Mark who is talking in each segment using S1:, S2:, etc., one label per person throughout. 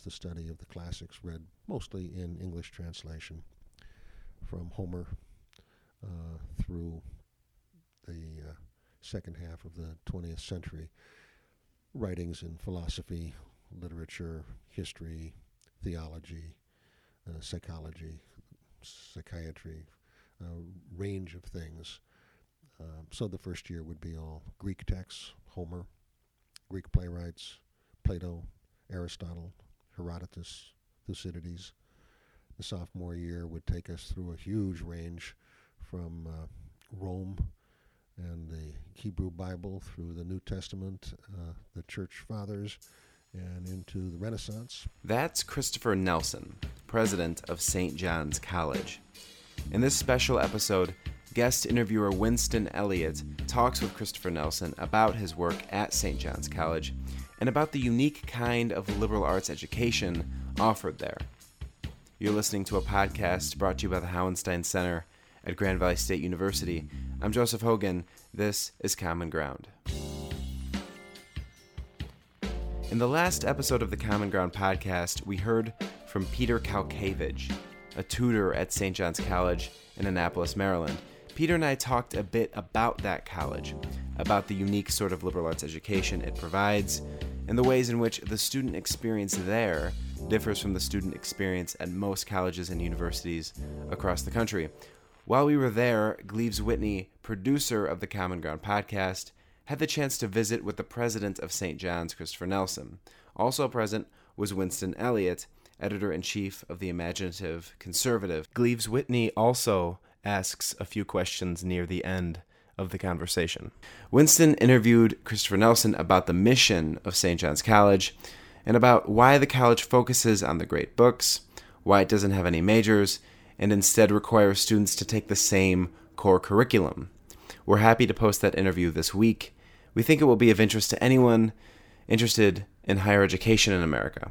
S1: the study of the classics, read mostly in English translation, from Homer uh, through the uh, second half of the 20th century. Writings in philosophy, literature, history, theology, uh, psychology, psychiatry, a range of things. Um, so the first year would be all Greek texts, Homer, Greek playwrights, Plato, Aristotle, Herodotus, Thucydides. The sophomore year would take us through a huge range from uh, Rome and the Hebrew Bible through the New Testament, uh, the Church Fathers, and into the Renaissance.
S2: That's Christopher Nelson, president of St. John's College. In this special episode, guest interviewer Winston Elliott talks with Christopher Nelson about his work at St. John's College and about the unique kind of liberal arts education offered there. You're listening to a podcast brought to you by the Hauenstein Center at Grand Valley State University. I'm Joseph Hogan. This is Common Ground. In the last episode of the Common Ground podcast, we heard from Peter Kalkavage, a tutor at St. John's College in Annapolis, Maryland. Peter and I talked a bit about that college, about the unique sort of liberal arts education it provides, and the ways in which the student experience there differs from the student experience at most colleges and universities across the country. While we were there, Gleaves Whitney, producer of the Common Ground podcast, had the chance to visit with the president of St. John's, Christopher Nelson. Also present was Winston Elliott, editor in chief of the Imaginative Conservative. Gleaves Whitney also asks a few questions near the end of the conversation. Winston interviewed Christopher Nelson about the mission of St. John's College and about why the college focuses on the great books, why it doesn't have any majors, and instead requires students to take the same core curriculum. We're happy to post that interview this week. We think it will be of interest to anyone interested in higher education in America.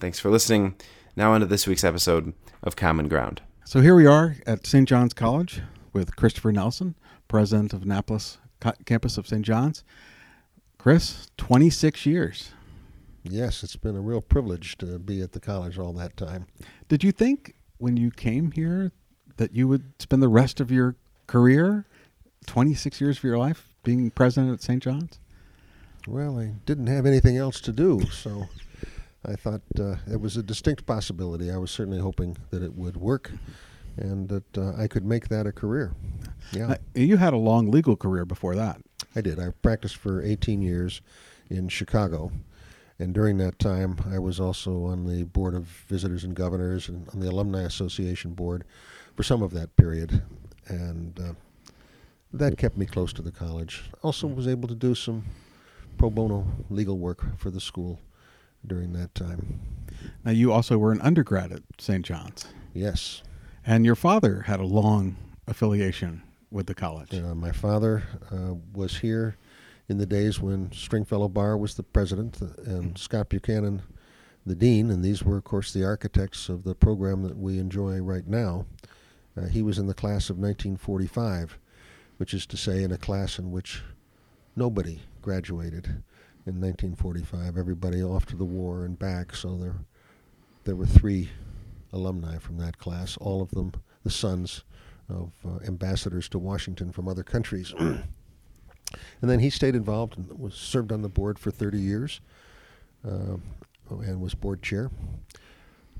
S2: Thanks for listening. Now, on to this week's episode of Common Ground.
S3: So, here we are at St. John's College with Christopher Nelson, president of Annapolis campus of St. John's. Chris, 26 years.
S1: Yes, it's been a real privilege to be at the college all that time.
S3: Did you think when you came here that you would spend the rest of your career, 26 years of your life, being president at St. John's?
S1: Well, I didn't have anything else to do, so I thought uh, it was a distinct possibility. I was certainly hoping that it would work and that uh, I could make that a career. Yeah. Uh,
S3: you had a long legal career before that.
S1: I did. I practiced for 18 years in Chicago and during that time, I was also on the board of visitors and governors and on the Alumni Association board for some of that period. And uh, that kept me close to the college. Also, was able to do some pro bono legal work for the school during that time.
S3: Now, you also were an undergrad at St. John's.
S1: Yes.
S3: And your father had a long affiliation with the college.
S1: Uh, my father uh, was here in the days when Stringfellow Barr was the president and Scott Buchanan the dean, and these were, of course, the architects of the program that we enjoy right now. Uh, he was in the class of 1945, which is to say, in a class in which nobody graduated in 1945. Everybody off to the war and back, so there, there were three alumni from that class, all of them the sons of uh, ambassadors to Washington from other countries. And then he stayed involved and was served on the board for 30 years uh, and was board chair.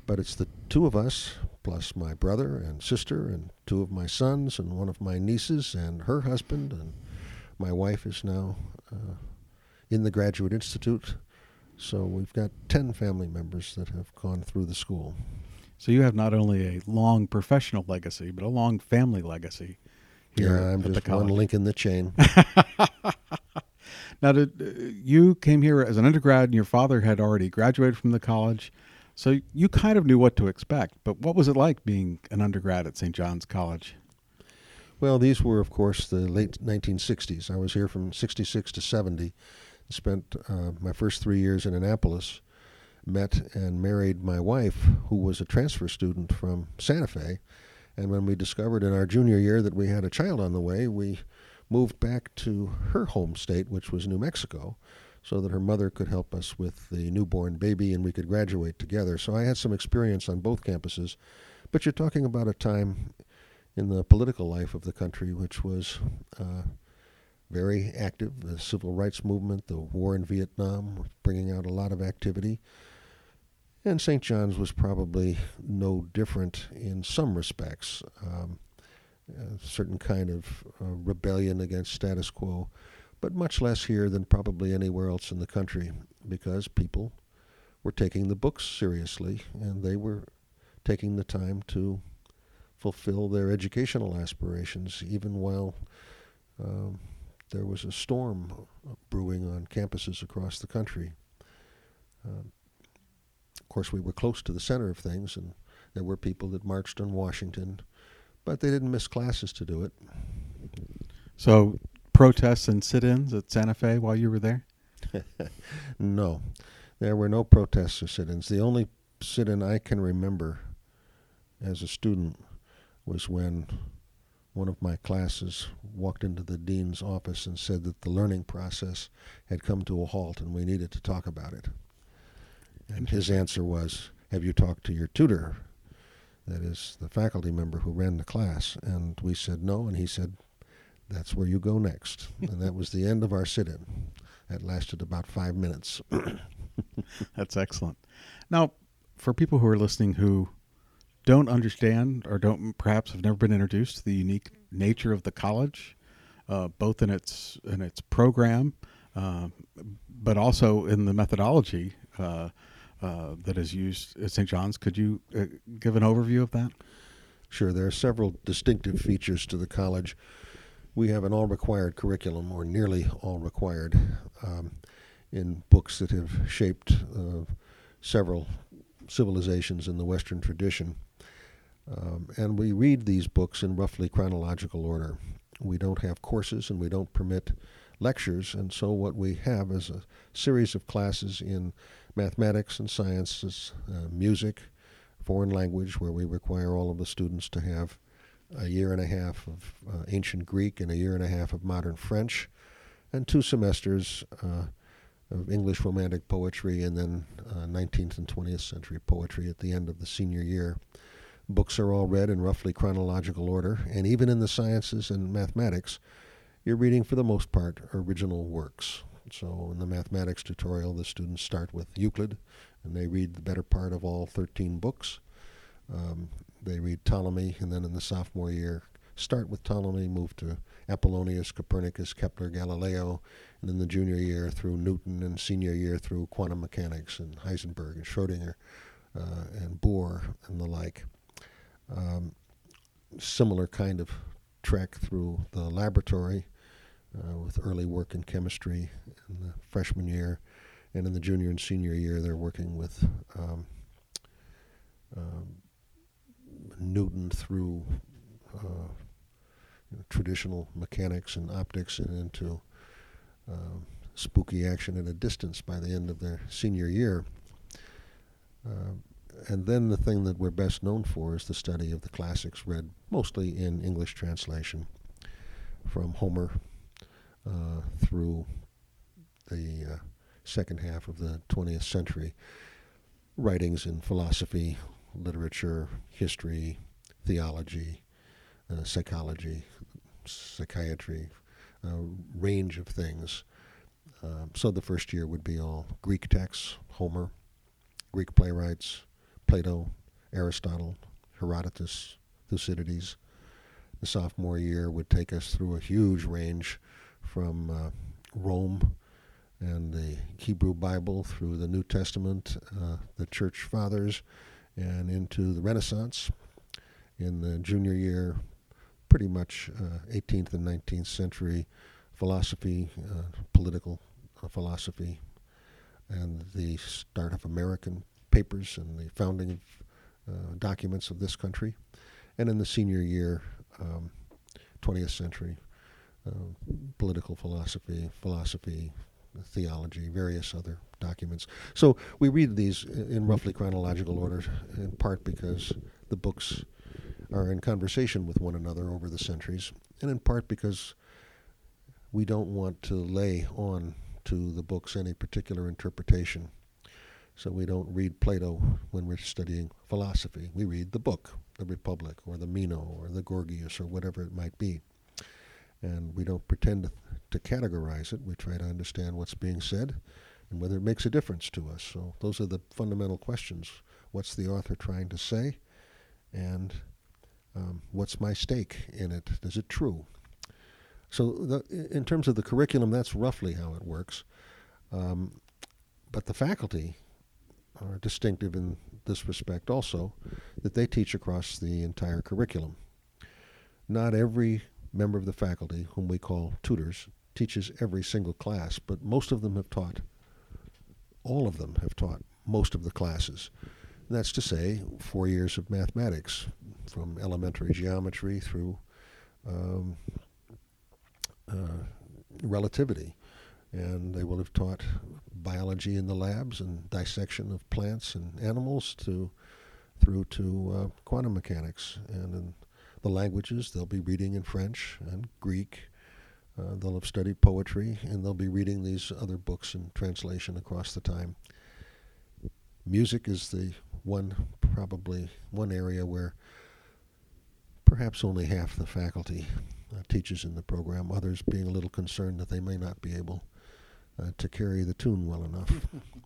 S1: But it's the two of us, plus my brother and sister, and two of my sons, and one of my nieces, and her husband, and my wife is now uh, in the Graduate Institute. So we've got 10 family members that have gone through the school.
S3: So you have not only a long professional legacy, but a long family legacy
S1: here. Yeah, I'm just one link in the chain.
S3: now, did, uh, you came here as an undergrad, and your father had already graduated from the college, so you kind of knew what to expect. But what was it like being an undergrad at St. John's College?
S1: Well, these were, of course, the late 1960s. I was here from 66 to 70. Spent uh, my first three years in Annapolis. Met and married my wife, who was a transfer student from Santa Fe and when we discovered in our junior year that we had a child on the way, we moved back to her home state, which was New Mexico. so that her mother could help us with the newborn baby and we could graduate together. So I had some experience on both campuses. But you're talking about a time in the political life of the country which was uh, very active. The civil rights movement, the war in Vietnam, bringing out a lot of activity. And St. John's was probably no different in some respects. Um, a certain kind of uh, rebellion against status quo, but much less here than probably anywhere else in the country because people were taking the books seriously and they were taking the time to fulfill their educational aspirations, even while um, there was a storm brewing on campuses across the country. Um, of course, we were close to the center of things, and there were people that marched on Washington, but they didn't miss classes to do it.
S3: So, protests and sit ins at Santa Fe while you were there?
S1: no, there were no protests or sit ins. The only sit in I can remember as a student was when one of my classes walked into the dean's office and said that the learning process had come to a halt and we needed to talk about it. And his answer was, Have you talked to your tutor? That is the faculty member who ran the class. And we said no, and he said, That's where you go next. and that was the end of our sit in. That lasted about five minutes.
S3: That's excellent. Now, for people who are listening who don't understand or don't perhaps have never been introduced to the unique nature of the college, uh, both in its in its program, uh, but also in the methodology uh, uh that is used at St. John's. Could you uh, give an overview of that?
S1: Sure. There are several distinctive features to the college. We have an all required curriculum, or nearly all required, um, in books that have shaped uh, several civilizations in the Western tradition. Um, and we read these books in roughly chronological order. We don't have courses and we don't permit lectures, and so what we have is a series of classes in mathematics and sciences, uh, music, foreign language, where we require all of the students to have a year and a half of uh, ancient Greek and a year and a half of modern French, and two semesters uh, of English Romantic poetry, and then 19th uh, and 20th century poetry at the end of the senior year. Books are all read in roughly chronological order, and even in the sciences and mathematics, you're reading for the most part original works. So in the mathematics tutorial, the students start with Euclid, and they read the better part of all 13 books. Um, they read Ptolemy, and then in the sophomore year, start with Ptolemy, move to Apollonius, Copernicus, Kepler, Galileo, and in the junior year through Newton, and senior year through quantum mechanics and Heisenberg and Schrodinger uh, and Bohr and the like um, similar kind of trek through the laboratory uh, with early work in chemistry in the freshman year. And in the junior and senior year, they're working with um, um, Newton through uh, you know, traditional mechanics and optics and into um, spooky action at a distance by the end of their senior year. Uh, and then the thing that we're best known for is the study of the classics, read mostly in English translation, from Homer uh, through the uh, second half of the 20th century. Writings in philosophy, literature, history, theology, uh, psychology, psychiatry, a range of things. Um, so the first year would be all Greek texts, Homer, Greek playwrights, Plato, Aristotle, Herodotus, Thucydides. The sophomore year would take us through a huge range from uh, Rome and the Hebrew Bible through the New Testament, uh, the Church Fathers, and into the Renaissance. In the junior year, pretty much uh, 18th and 19th century philosophy, uh, political uh, philosophy, and the start of American papers and the founding uh, documents of this country. And in the senior year, um, 20th century, uh, political philosophy, philosophy, theology, various other documents. So we read these in roughly chronological order, in part because the books are in conversation with one another over the centuries, and in part because we don't want to lay on to the books any particular interpretation. So we don't read Plato when we're studying philosophy. We read the book, the Republic, or the Meno, or the Gorgias, or whatever it might be. And we don't pretend to, to categorize it. We try to understand what's being said and whether it makes a difference to us. So those are the fundamental questions. What's the author trying to say? And um, what's my stake in it? Is it true? So, the, in terms of the curriculum, that's roughly how it works. Um, but the faculty are distinctive in this respect also, that they teach across the entire curriculum. Not every member of the faculty, whom we call tutors, teaches every single class, but most of them have taught, all of them have taught most of the classes. And that's to say, four years of mathematics, from elementary geometry through um, uh, relativity. And they will have taught biology in the labs and dissection of plants and animals to through to uh, quantum mechanics. And in the languages, they'll be reading in French and Greek. Uh, they'll have studied poetry, and they'll be reading these other books in translation across the time. Music is the one, probably one area where perhaps only half the faculty uh, teaches in the program, others being a little concerned that they may not be able uh, to carry the tune well enough.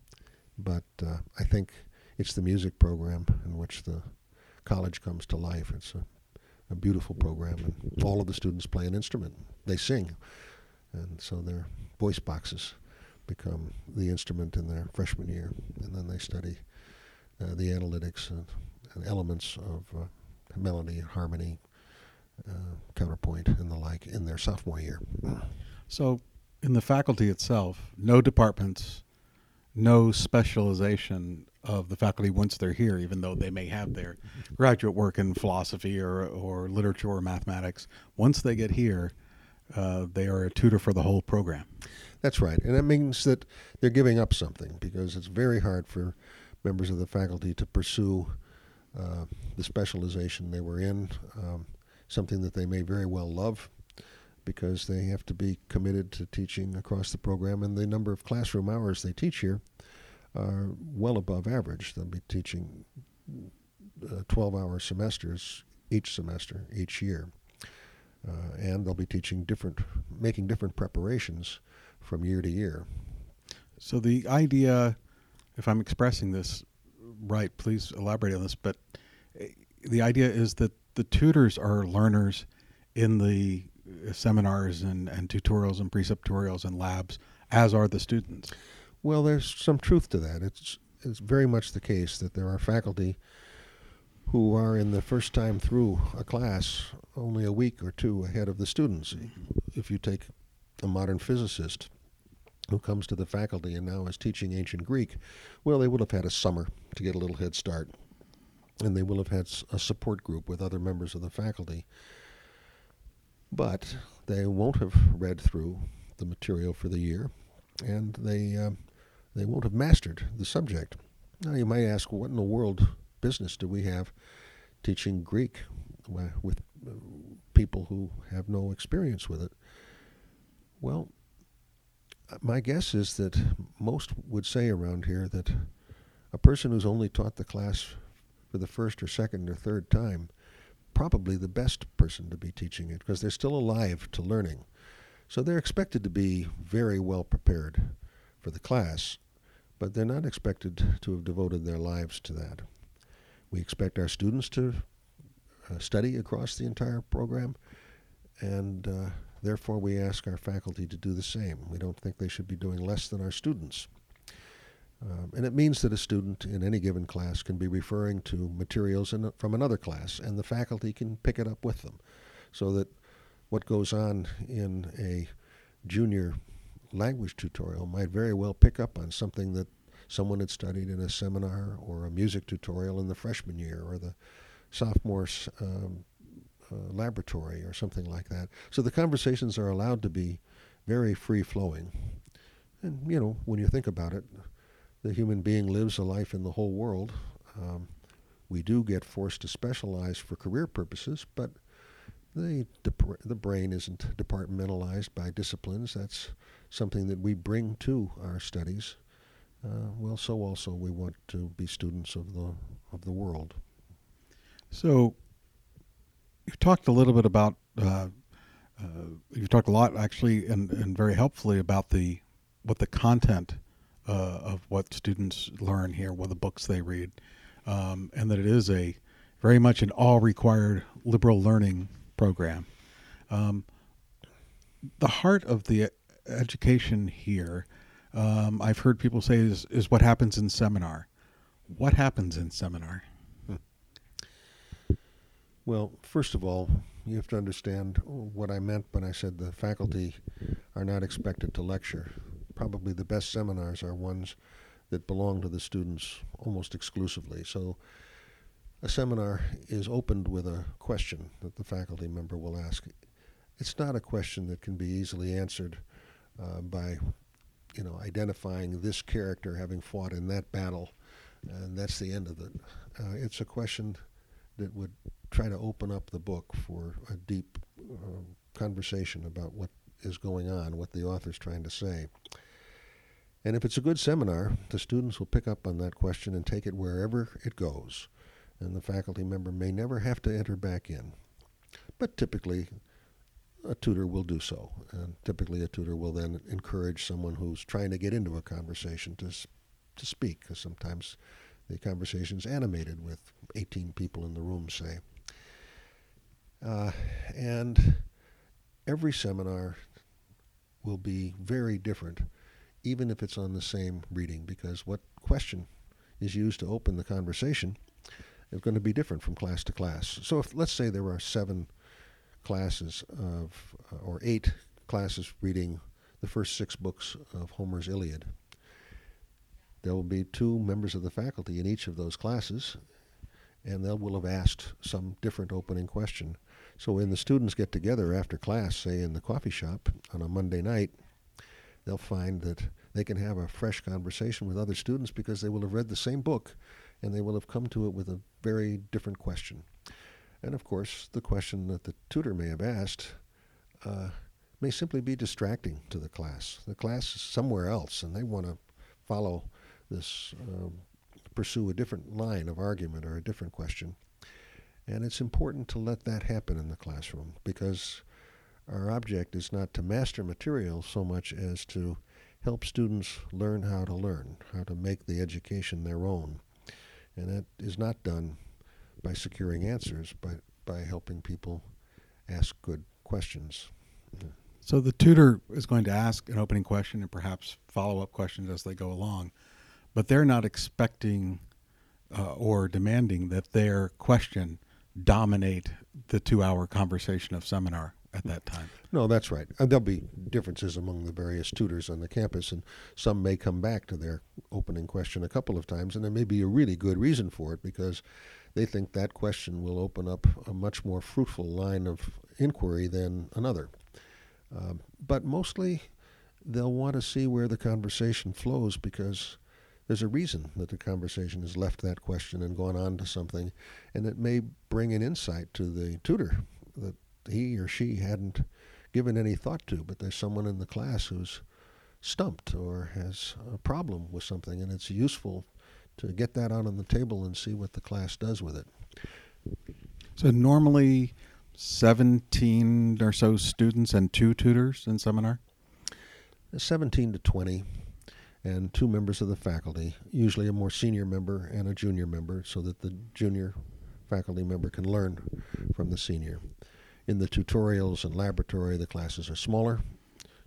S1: but uh, I think it's the music program in which the college comes to life. It's a, a beautiful program, and all of the students play an instrument. They sing, and so their voice boxes become the instrument in their freshman year, and then they study uh, the analytics and, and elements of uh, melody, harmony, uh, counterpoint, and the like in their sophomore year.
S3: So, in the faculty itself, no departments, no specialization of the faculty once they're here, even though they may have their graduate work in philosophy or, or literature or mathematics. Once they get here, uh, they are a tutor for the whole program.
S1: That's right. And that means that they're giving up something because it's very hard for members of the faculty to pursue uh, the specialization they were in, um, something that they may very well love because they have to be committed to teaching across the program, and the number of classroom hours they teach here are well above average. They'll be teaching uh, 12 hour semesters each semester, each year. Uh, and they'll be teaching different, making different preparations from year to year.
S3: So the idea, if I'm expressing this right, please elaborate on this. But eh, the idea is that the tutors are learners in the seminars and, and tutorials and preceptorials and labs, as are the students.
S1: Well, there's some truth to that. It's it's very much the case that there are faculty who are in the first time through a class only a week or two ahead of the students. Mm-hmm. If you take a modern physicist who comes to the faculty and now is teaching ancient Greek, well, they will have had a summer to get a little head start, and they will have had a support group with other members of the faculty. But they won't have read through the material for the year, and they uh, they won't have mastered the subject. Now you might ask, what in the world business do we have teaching Greek with uh, people who have no experience with it? Well, my guess is that most would say around here that a person who's only taught the class for the first or second or third time probably the best person to be teaching it because they're still alive to learning. So they're expected to be very well prepared for the class, but they're not expected to have devoted their lives to that. We expect our students to uh, study across the entire program, and uh, Therefore, we ask our faculty to do the same. We don't think they should be doing less than our students. Um, and it means that a student in any given class can be referring to materials in, from another class, and the faculty can pick it up with them. So that what goes on in a junior language tutorial might very well pick up on something that someone had studied in a seminar or a music tutorial in the freshman year or the sophomore um, uh, laboratory or something like that. So the conversations are allowed to be very free flowing. And, you know, when you think about it, the human being lives a life in the whole world. Um, we do get forced to specialize for career purposes, but the, the brain isn't departmentalized by disciplines. That's something that we bring to our studies, uh, well, so also we want to be students of the of the world.
S3: So, you've talked a little bit about. Uh, uh, you've talked a lot, actually, and, and very helpfully about the what the content uh, of what students learn here, what the books they read, um, and that it is a very much an all required liberal learning program. Um, the heart of the education here, um, I've heard people say, is, is what happens in seminar. What happens in seminar?
S1: Well, first of all, you have to understand what I meant when I said the faculty are not expected to lecture. Probably the best seminars are ones that belong to the students almost exclusively. So a seminar is opened with a question that the faculty member will ask. It's not a question that can be easily answered uh, by, you know, identifying this character having fought in that battle, and that's the end of it. Uh, it's a question that would try to open up the book for a deep uh, conversation about what is going on, what the author's trying to say. And if it's a good seminar, the students will pick up on that question and take it wherever it goes and the faculty member may never have to enter back in. But typically, a tutor will do so. And typically, a tutor will then encourage someone who's trying to get into a conversation to, to speak, because sometimes the conversation's animated with 18 people in the room, say. Uh, and every seminar will be very different, even if it's on the same reading, because what question is used to open the conversation is going to be different from class to class. So if let's say there are seven classes of uh, or eight classes reading the first six books of Homer's Iliad, there will be two members of the faculty in each of those classes, and they will have asked some different opening question. So when the students get together after class, say in the coffee shop on a Monday night, they'll find that they can have a fresh conversation with other students because they will have read the same book and they will have come to it with a very different question. And of course, the question that the tutor may have asked uh, may simply be distracting to the class. The class is somewhere else, and they want to follow this, um, pursue a different line of argument or a different question. And it's important to let that happen in the classroom because our object is not to master material so much as to help students learn how to learn, how to make the education their own. And that is not done by securing answers, but by helping people ask good questions.
S3: So the tutor is going to ask an opening question and perhaps follow up questions as they go along, but they're not expecting uh, or demanding that their question dominate the two hour conversation of seminar at that time.
S1: No, that's right. And there'll be differences among the various tutors on the campus, and some may come back to their opening question a couple of times, and there may be a really good reason for it because they think that question will open up a much more fruitful line of inquiry than another. Um, but mostly, they'll want to see where the conversation flows because there's a reason that the conversation has left that question and gone on to something, and it may bring an insight to the tutor that he or she hadn't given any thought to, but there's someone in the class who's stumped or has a problem with something, and it's useful to get that out on the table and see what the class does with it.
S3: So normally, 17 or so students and two tutors in seminar?
S1: 17 to 20 and two members of the faculty, usually a more senior member and a junior member, so that the junior faculty member can learn from the senior. In the tutorials and laboratory, the classes are smaller,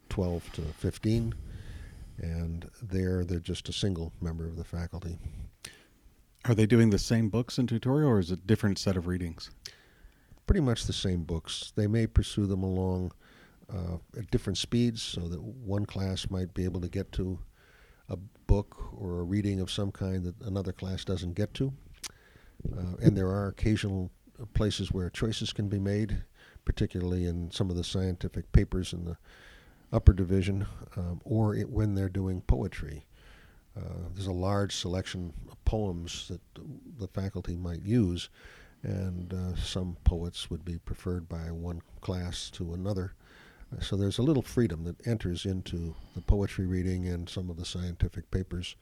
S1: 12 to 15, and there they're just a single member of the faculty.
S3: Are they doing the same books in tutorial, or is it a different set of readings?
S1: Pretty much the same books. They may pursue them along uh, at different speeds, so that one class might be able to get to a book or a reading of some kind that another class doesn't get to. Uh, and there are occasional places where choices can be made particularly in some of the scientific papers in the upper division, um, or it, when they're doing poetry. Uh, there's a large selection of poems that the faculty might use, and uh, some poets would be preferred by one class to another. So there's a little freedom that enters into the poetry reading and some of the scientific papers,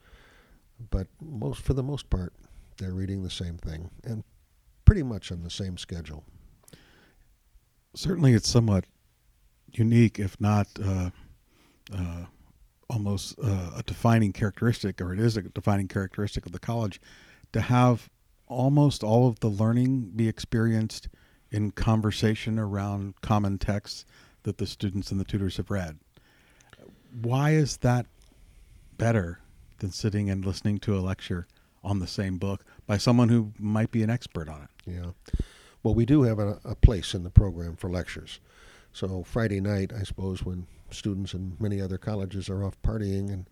S1: but most for the most part, they're reading the same thing and pretty much on the same schedule.
S3: Certainly, it's somewhat unique, if not uh, uh, almost uh, a defining characteristic, or it is a defining characteristic of the college, to have almost all of the learning be experienced in conversation around common texts that the students and the tutors have read. Why is that better than sitting and listening to a lecture on the same book by someone who might be an expert on it?
S1: Yeah. Well, we do have a, a place in the program for lectures. So Friday night, I suppose, when students and many other colleges are off partying and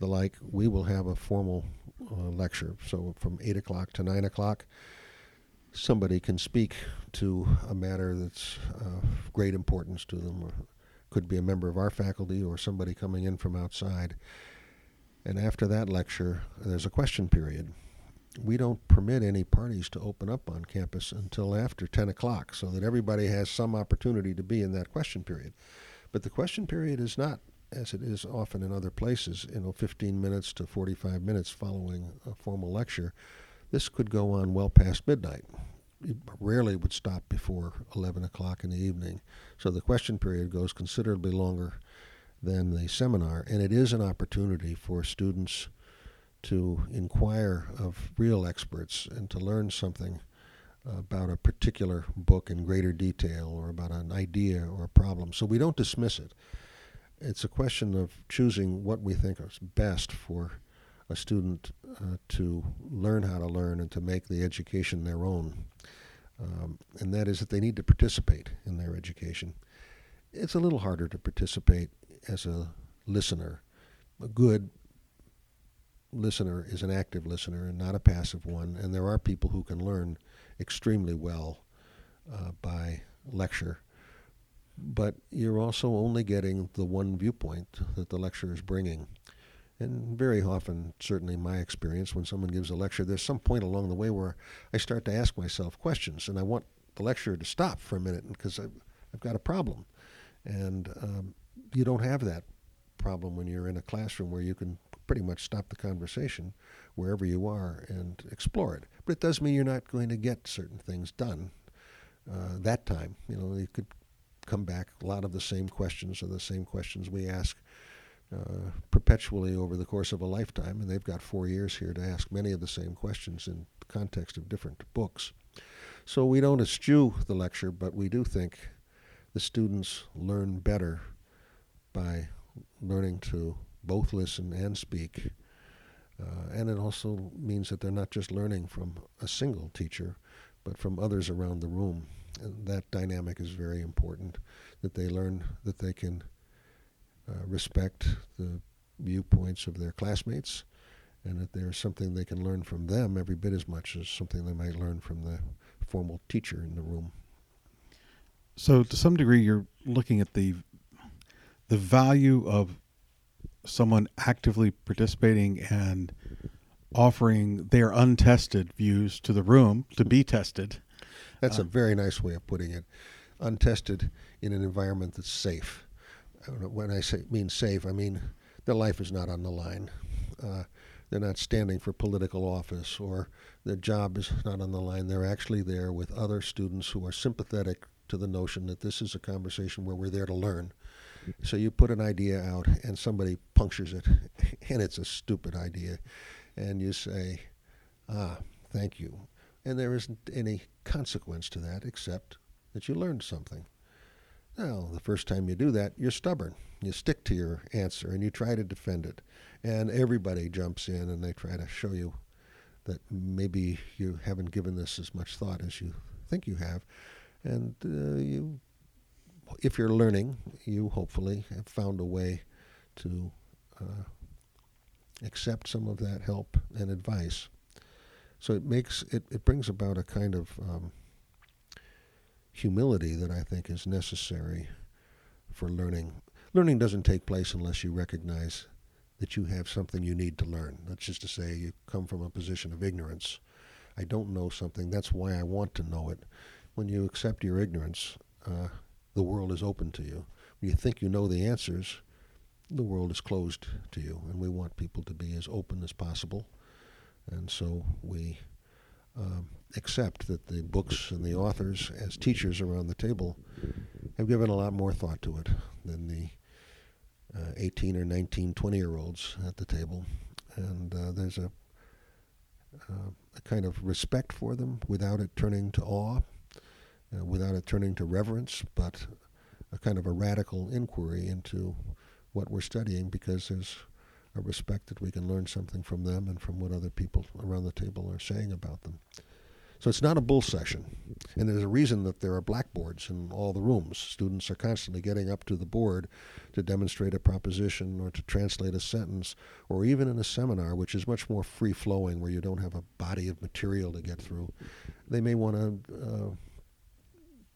S1: the like, we will have a formal uh, lecture. So from 8 o'clock to 9 o'clock, somebody can speak to a matter that's of great importance to them, or could be a member of our faculty or somebody coming in from outside. And after that lecture, there's a question period. We don't permit any parties to open up on campus until after 10 o'clock so that everybody has some opportunity to be in that question period. But the question period is not, as it is often in other places, you know, 15 minutes to 45 minutes following a formal lecture. This could go on well past midnight. It rarely would stop before 11 o'clock in the evening. So the question period goes considerably longer than the seminar, and it is an opportunity for students to inquire of real experts and to learn something about a particular book in greater detail or about an idea or a problem. So we don't dismiss it. It's a question of choosing what we think is best for a student uh, to learn how to learn and to make the education their own. Um, and that is that they need to participate in their education. It's a little harder to participate as a listener. A good listener is an active listener and not a passive one, and there are people who can learn extremely well uh, by lecture. But you're also only getting the one viewpoint that the lecturer is bringing. And very often, certainly in my experience, when someone gives a lecture, there's some point along the way where I start to ask myself questions, and I want the lecturer to stop for a minute because I've, I've got a problem. And um, you don't have that problem when you're in a classroom where you can pretty much stop the conversation wherever you are and explore it. But it does mean you're not going to get certain things done uh, that time. You know, you could come back. A lot of the same questions are the same questions we ask uh, perpetually over the course of a lifetime, and they've got four years here to ask many of the same questions in the context of different books. So we don't eschew the lecture, but we do think the students learn better by learning to both listen and speak. Uh, and it also means that they're not just learning from a single teacher, but from others around the room. And that dynamic is very important, that they learn that they can uh, respect the viewpoints of their classmates and that there's something they can learn from them every bit as much as something they might learn from the formal teacher in the room.
S3: So, to some degree, you're looking at the the value of someone actively participating and offering their untested views to the room to be tested.
S1: That's uh, a very nice way of putting it. Untested in an environment that's safe. When I say mean safe, I mean their life is not on the line. Uh, they're not standing for political office or their job is not on the line. They're actually there with other students who are sympathetic to the notion that this is a conversation where we're there to learn so you put an idea out and somebody punctures it, and it's a stupid idea, and you say, ah, thank you. And there isn't any consequence to that except that you learned something. Now, the first time you do that, you're stubborn. You stick to your answer and you try to defend it. And everybody jumps in and they try to show you that maybe you haven't given this as much thought as you think you have. And uh, you if you're learning, you hopefully have found a way to uh, accept some of that help and advice. So it makes it, it brings about a kind of um, humility that I think is necessary for learning. Learning doesn't take place unless you recognize that you have something you need to learn. That's just to say you come from a position of ignorance. I don't know something. That's why I want to know it. When you accept your ignorance, uh, the world is open to you. When you think you know the answers, the world is closed to you, and we want people to be as open as possible. And so we um, accept that the books and the authors, as teachers around the table, have given a lot more thought to it than the uh, 18 or 19, 20 year olds at the table. And uh, there's a, uh, a kind of respect for them without it turning to awe, uh, without it turning to reverence, but a kind of a radical inquiry into what we're studying because there's a respect that we can learn something from them and from what other people around the table are saying about them. So it's not a bull session. And there's a reason that there are blackboards in all the rooms. Students are constantly getting up to the board to demonstrate a proposition or to translate a sentence, or even in a seminar, which is much more free flowing, where you don't have a body of material to get through. They may want to uh,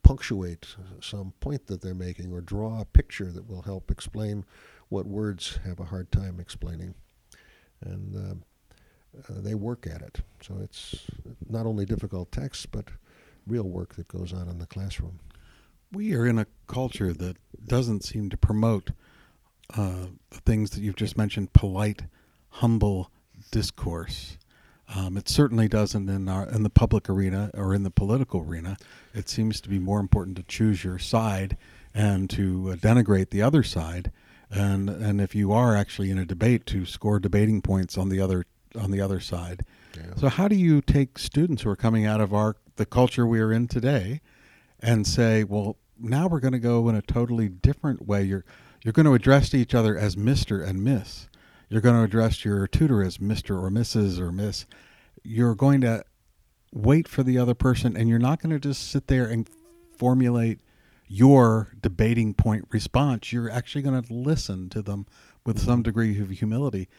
S1: punctuate some point that they're making or draw a picture that will help explain what words have a hard time explaining. And uh, uh, they work at it. So it's not only difficult text, but real work that goes on in the classroom.
S3: We are in a culture that doesn't seem to promote uh, the things that you've just mentioned polite, humble discourse. Um, it certainly doesn't in our in the public arena or in the political arena. It seems to be more important to choose your side and to uh, denigrate the other side, and and if you are actually in a debate, to score debating points on the other on the other side. Yeah. So how do you take students who are coming out of our the culture we are in today and say, well, now we're going to go in a totally different way. You're you're going to address each other as Mr. and Miss. You're going to address your tutor as Mr. or Mrs. or Miss. You're going to wait for the other person and you're not going to just sit there and formulate your debating point response. You're actually going to listen to them with some degree of humility.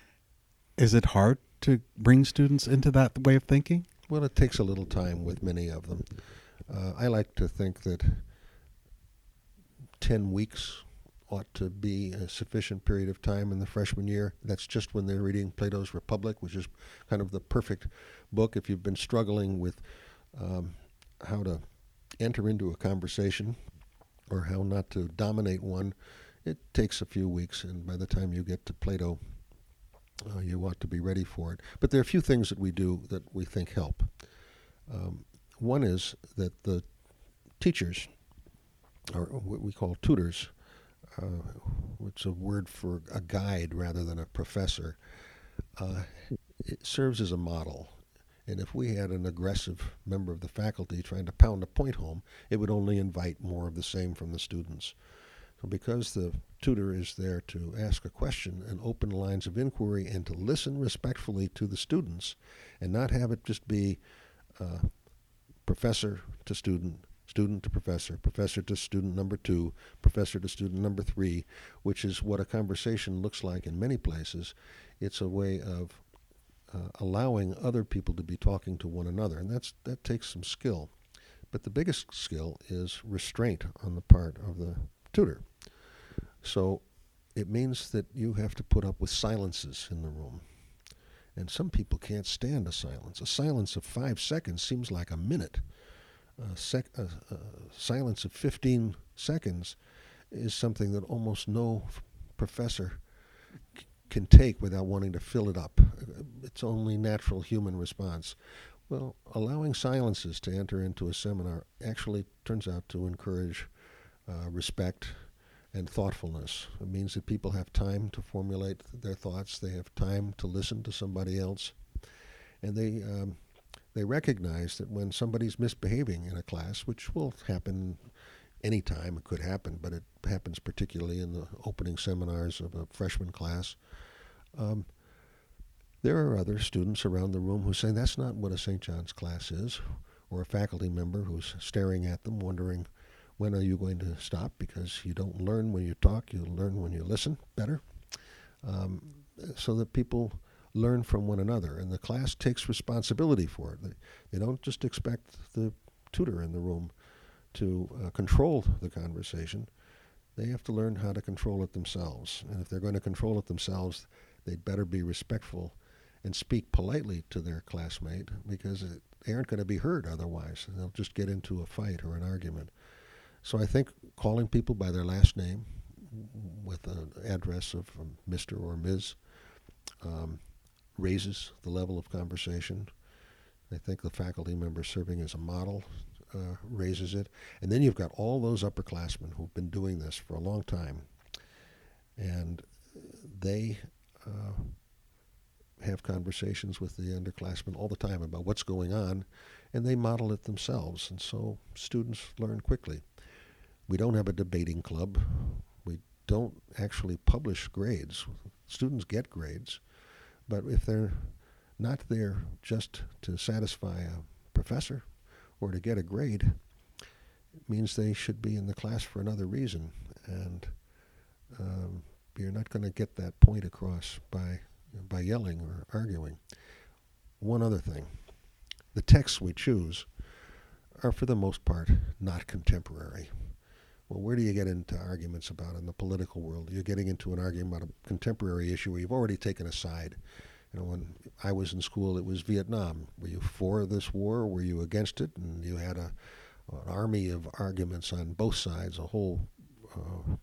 S3: Is it hard to bring students into that way of thinking?
S1: Well, it takes a little time with many of them. Uh, I like to think that 10 weeks ought to be a sufficient period of time in the freshman year. That's just when they're reading Plato's Republic, which is kind of the perfect book if you've been struggling with um, how to enter into a conversation or how not to dominate one. It takes a few weeks, and by the time you get to Plato, uh, you want to be ready for it. But there are a few things that we do that we think help. Um, one is that the teachers, or what we call tutors, which is a word for a guide rather than a professor, uh, it serves as a model. And if we had an aggressive member of the faculty trying to pound a point home, it would only invite more of the same from the students. So because the tutor is there to ask a question and open lines of inquiry and to listen respectfully to the students and not have it just be uh, professor to student, student to professor, professor to student number two, professor to student number three, which is what a conversation looks like in many places. It's a way of uh, allowing other people to be talking to one another, and that's that takes some skill. But the biggest skill is restraint on the part of the tutor. So it means that you have to put up with silences in the room. And some people can't stand a silence. A silence of five seconds seems like a minute. A, sec- a, a silence of 15 seconds is something that almost no professor c- can take without wanting to fill it up. It's only natural human response. Well, allowing silences to enter into a seminar actually turns out to encourage uh, respect and thoughtfulness. It means that people have time to formulate their thoughts. They have time to listen to somebody else, and they um, they recognize that when somebody's misbehaving in a class, which will happen anytime, it could happen, but it happens particularly in the opening seminars of a freshman class. Um, there are other students around the room who say that's not what a St. John's class is, or a faculty member who's staring at them, wondering when are you going to stop? Because you don't learn when you talk, you learn when you listen better. Um, so that people learn from one another, and the class takes responsibility for it. They, they don't just expect the tutor in the room to uh, control the conversation. They have to learn how to control it themselves. And if they're going to control it themselves, they'd better be respectful and speak politely to their classmate because they aren't going to be heard otherwise. They'll just get into a fight or an argument. So I think calling people by their last name, with an address of um, Mr. or Ms. Um, raises the level of conversation. I think the faculty member serving as a model uh, raises it. And then you've got all those upperclassmen who've been doing this for a long time. And they uh, have conversations with the underclassmen all the time about what's going on, and they model it themselves. And so students learn quickly. We don't have a debating club. We don't actually publish grades. Students get grades, but if they're not there just to satisfy a professor or to get a grade, it means they should be in the class for another reason. And um, you're not going to get that point across by by yelling or arguing. One other thing, the texts we choose are for the most part not contemporary. Well, where do you get into arguments about in the political world? You're getting into an argument about a contemporary issue where you've already taken a side. You know, when I was in school, it was Vietnam. Were you for this war? Were you against it? And you had a an army of arguments on both sides, a whole uh,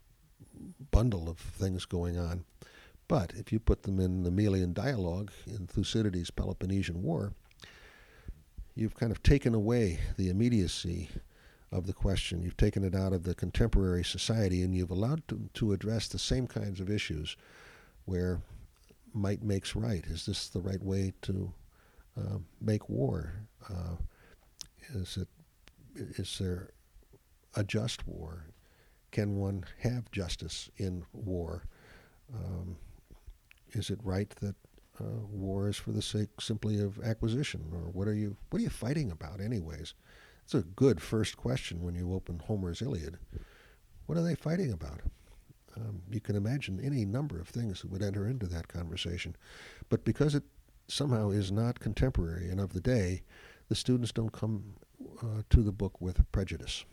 S1: bundle of things going on. But if you put them in the Melian dialogue in Thucydides' Peloponnesian War, you've kind of taken away the immediacy of the question. You've taken it out of the contemporary society and you've allowed to, to address the same kinds of issues where might makes right. Is this the right way to uh, make war? Uh, is it is there a just war? Can one have justice in war? Um, is it right that uh, war is for the sake simply of acquisition, or what are you what are you fighting about, anyways? It's a good first question when you open Homer's Iliad. What are they fighting about? Um, you can imagine any number of things that would enter into that conversation, but because it somehow is not contemporary and of the day, the students don't come uh, to the book with prejudice.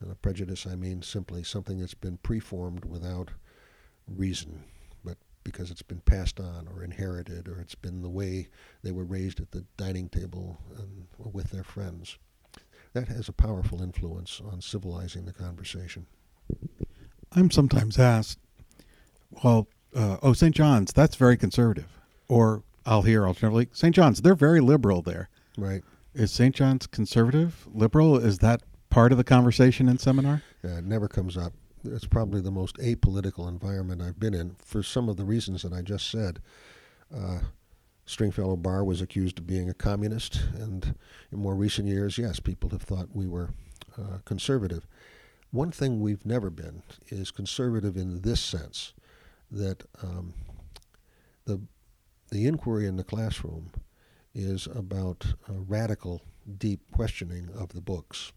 S1: And a prejudice, I mean simply something that's been preformed without reason, but because it's been passed on or inherited or it's been the way they were raised at the dining table and with their friends. That has a powerful influence on civilizing the conversation.
S3: I'm sometimes asked, well, uh, oh, St. John's, that's very conservative. Or I'll hear alternatively, St. John's, they're very liberal there.
S1: Right.
S3: Is St. John's conservative, liberal? Is that part of the conversation in seminar?
S1: Uh, it never comes up. It's probably the most apolitical environment I've been in for some of the reasons that I just said. Uh, Stringfellow Barr was accused of being a communist, and in more recent years, yes, people have thought we were uh, conservative. One thing we've never been is conservative in this sense that um, the the inquiry in the classroom is about radical, deep questioning of the books.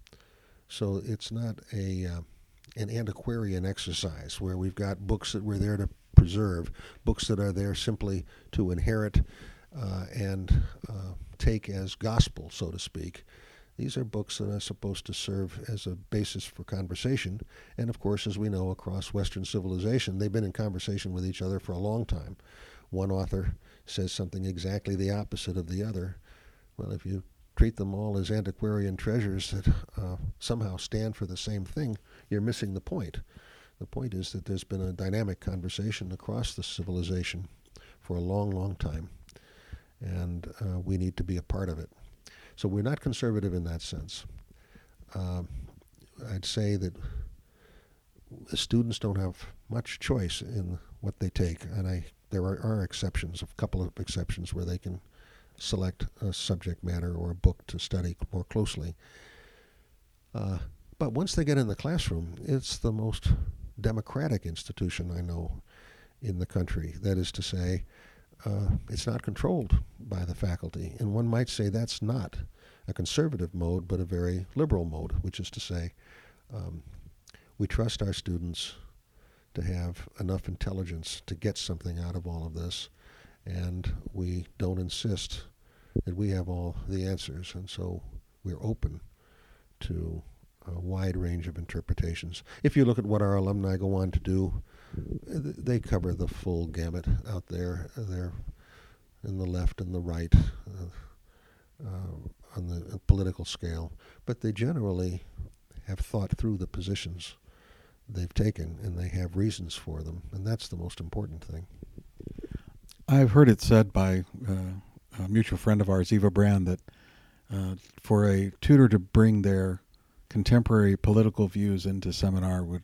S1: So it's not a uh, an antiquarian exercise where we've got books that we're there to preserve, books that are there simply to inherit uh, and uh, take as gospel, so to speak. These are books that are supposed to serve as a basis for conversation. And of course, as we know across Western civilization, they've been in conversation with each other for a long time. One author says something exactly the opposite of the other. Well, if you treat them all as antiquarian treasures that uh, somehow stand for the same thing, you're missing the point. The point is that there's been a dynamic conversation across the civilization for a long, long time, and uh, we need to be a part of it. So we're not conservative in that sense. Uh, I'd say that the students don't have much choice in what they take, and I there are, are exceptions, a couple of exceptions where they can select a subject matter or a book to study more closely. Uh, but once they get in the classroom, it's the most democratic institution I know in the country. That is to say, uh, it's not controlled by the faculty. And one might say that's not a conservative mode, but a very liberal mode, which is to say, um, we trust our students to have enough intelligence to get something out of all of this, and we don't insist that we have all the answers, and so we're open to a wide range of interpretations. If you look at what our alumni go on to do, they cover the full gamut out there. They're in the left and the right uh, uh, on the political scale, but they generally have thought through the positions they've taken, and they have reasons for them, and that's the most important thing.
S3: I've heard it said by uh, a mutual friend of ours, Eva Brann, that uh, for a tutor to bring their contemporary political views into seminar would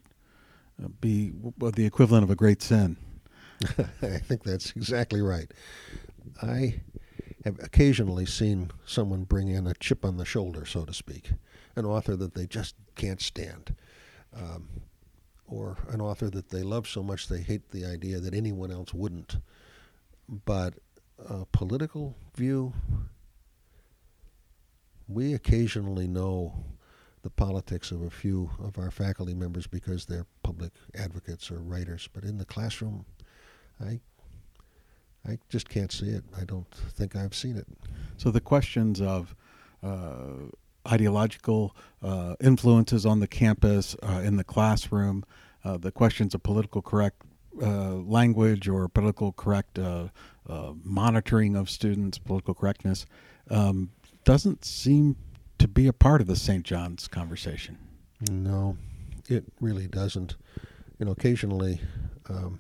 S3: be the equivalent of a great sin.
S1: I think that's exactly right. I have occasionally seen someone bring in a chip on the shoulder, so to speak, an author that they just can't stand, um, or an author that they love so much they hate the idea that anyone else wouldn't. But a political view, we occasionally know the politics of a few of our faculty members because they're public advocates or writers, but in the classroom, I I just can't see it. I don't think I've seen it.
S3: So the questions of uh, ideological uh, influences on the campus, uh, in the classroom, uh, the questions of political correct uh, language or political correct uh, monitoring of students, political correctness, um, doesn't seem to be a part of the St. John's conversation.
S1: No, it really doesn't. You know, occasionally um,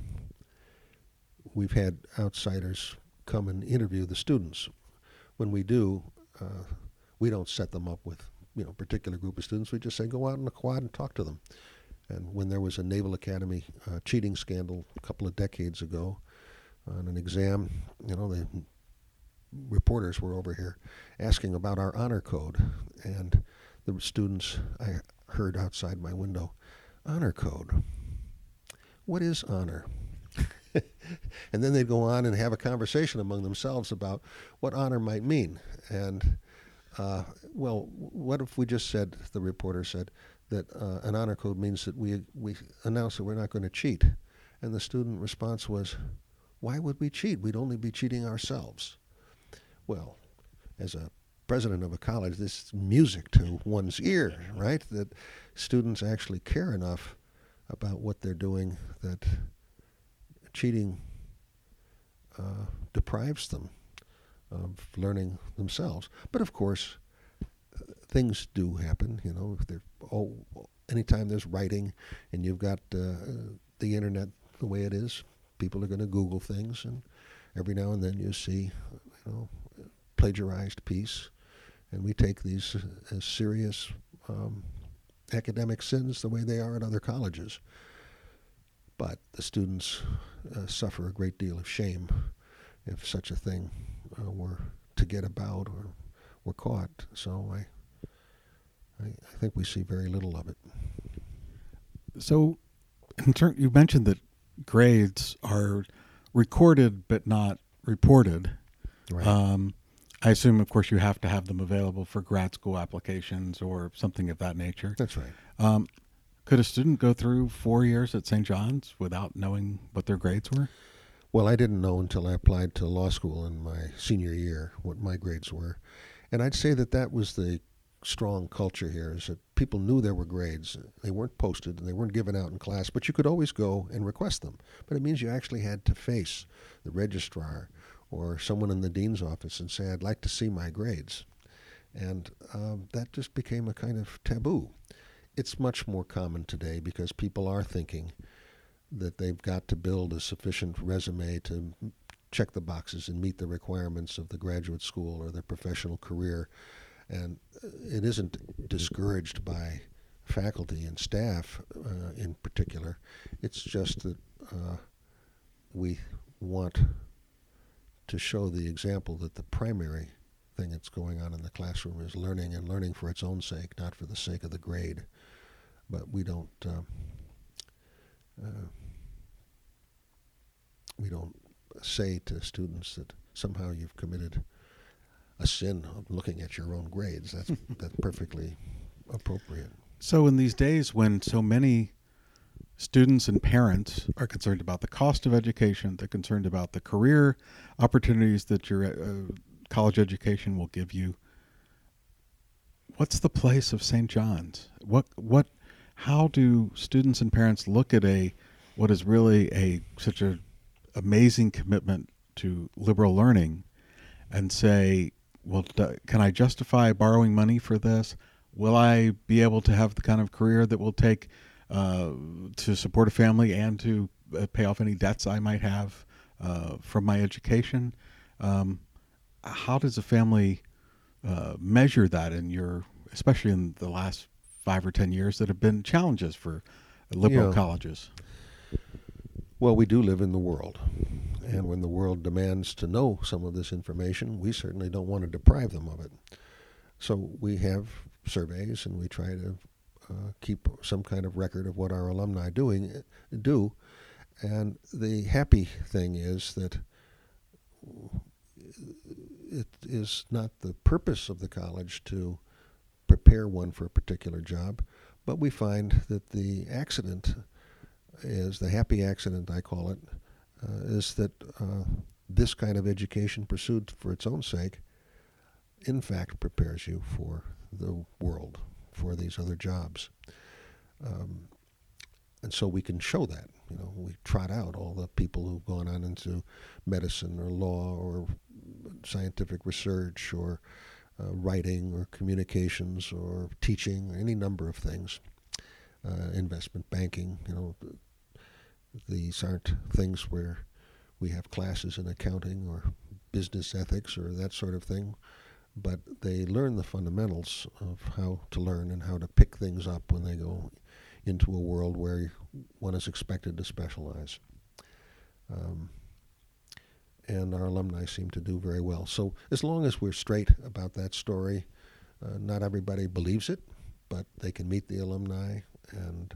S1: we've had outsiders come and interview the students. When we do, uh, we don't set them up with you know particular group of students. We just say go out in the quad and talk to them. And when there was a Naval Academy uh, cheating scandal a couple of decades ago on an exam, you know the reporters were over here asking about our honor code, and the students I heard outside my window, honor code. What is honor? and then they'd go on and have a conversation among themselves about what honor might mean. And uh, well, what if we just said, the reporter said, that uh, an honor code means that we we announce that we're not going to cheat, and the student response was, "Why would we cheat? We'd only be cheating ourselves." Well, as a president of a college, this is music to one's ear, right? That students actually care enough about what they're doing that cheating uh, deprives them of learning themselves. But of course, things do happen. You know, if oh, anytime there's writing, and you've got uh, the internet the way it is, people are going to Google things, and every now and then you see, you know, plagiarized piece, and we take these as serious um, academic sins the way they are at other colleges. But the students uh, suffer a great deal of shame if such a thing uh, were to get about or were caught. So I, I, I think we see very little of it.
S3: So, in turn, you mentioned that grades are recorded but not reported.
S1: Right.
S3: Um, I assume, of course, you have to have them available for grad school applications or something of that nature.
S1: That's right.
S3: Um, could a student go through four years at St. John's without knowing what their grades were?
S1: Well, I didn't know until I applied to law school in my senior year what my grades were. And I'd say that that was the strong culture here is that people knew there were grades. They weren't posted and they weren't given out in class, but you could always go and request them. But it means you actually had to face the registrar or someone in the dean's office and say, I'd like to see my grades. And um, that just became a kind of taboo it's much more common today because people are thinking that they've got to build a sufficient resume to check the boxes and meet the requirements of the graduate school or their professional career. And uh, it isn't discouraged by faculty and staff uh, in particular. It's just that uh, we want to show the example that the primary thing that's going on in the classroom is learning and learning for its own sake, not for the sake of the grade but we don't uh, uh, we don't say to students that somehow you've committed a sin of looking at your own grades. That's that's perfectly appropriate.
S3: So in these days when so many students and parents are concerned about the cost of education, they're concerned about the career opportunities that your uh, college education will give you. What's the place of St. John's? What what how do students and parents look at a what is really a such a amazing commitment to liberal learning and say well can i justify borrowing money for this will i be able to have the kind of career that will take uh, to support a family and to uh, pay off any debts I might have uh, from my education. Um, how does a family uh, measure that in your, especially in the last five or ten years that have been challenges for liberal
S1: Yeah.
S3: colleges?
S1: Well, we do live in the world. And when the world demands to know some of this information, we certainly don't want to deprive them of it. So we have surveys and we try to keep some kind of record of what our alumni doing do. And the happy thing is that it is not the purpose of the college to prepare one for a particular job, but we find that the accident is the happy accident, I call it, uh, is that uh, this kind of education pursued for its own sake, in fact, prepares you for the world, for these other jobs. Um, and so we can show that. You know, we trot out all the people who've gone on into medicine or law or scientific research or uh, writing or communications or teaching, any number of things. Uh, investment banking, you know, these aren't things where we have classes in accounting or business ethics or that sort of thing, but they learn the fundamentals of how to learn and how to pick things up when they go into a world where one is expected to specialize. Um, and our alumni seem to do very well. So as long as we're straight about that story, uh, not everybody believes it, but they can meet the alumni, and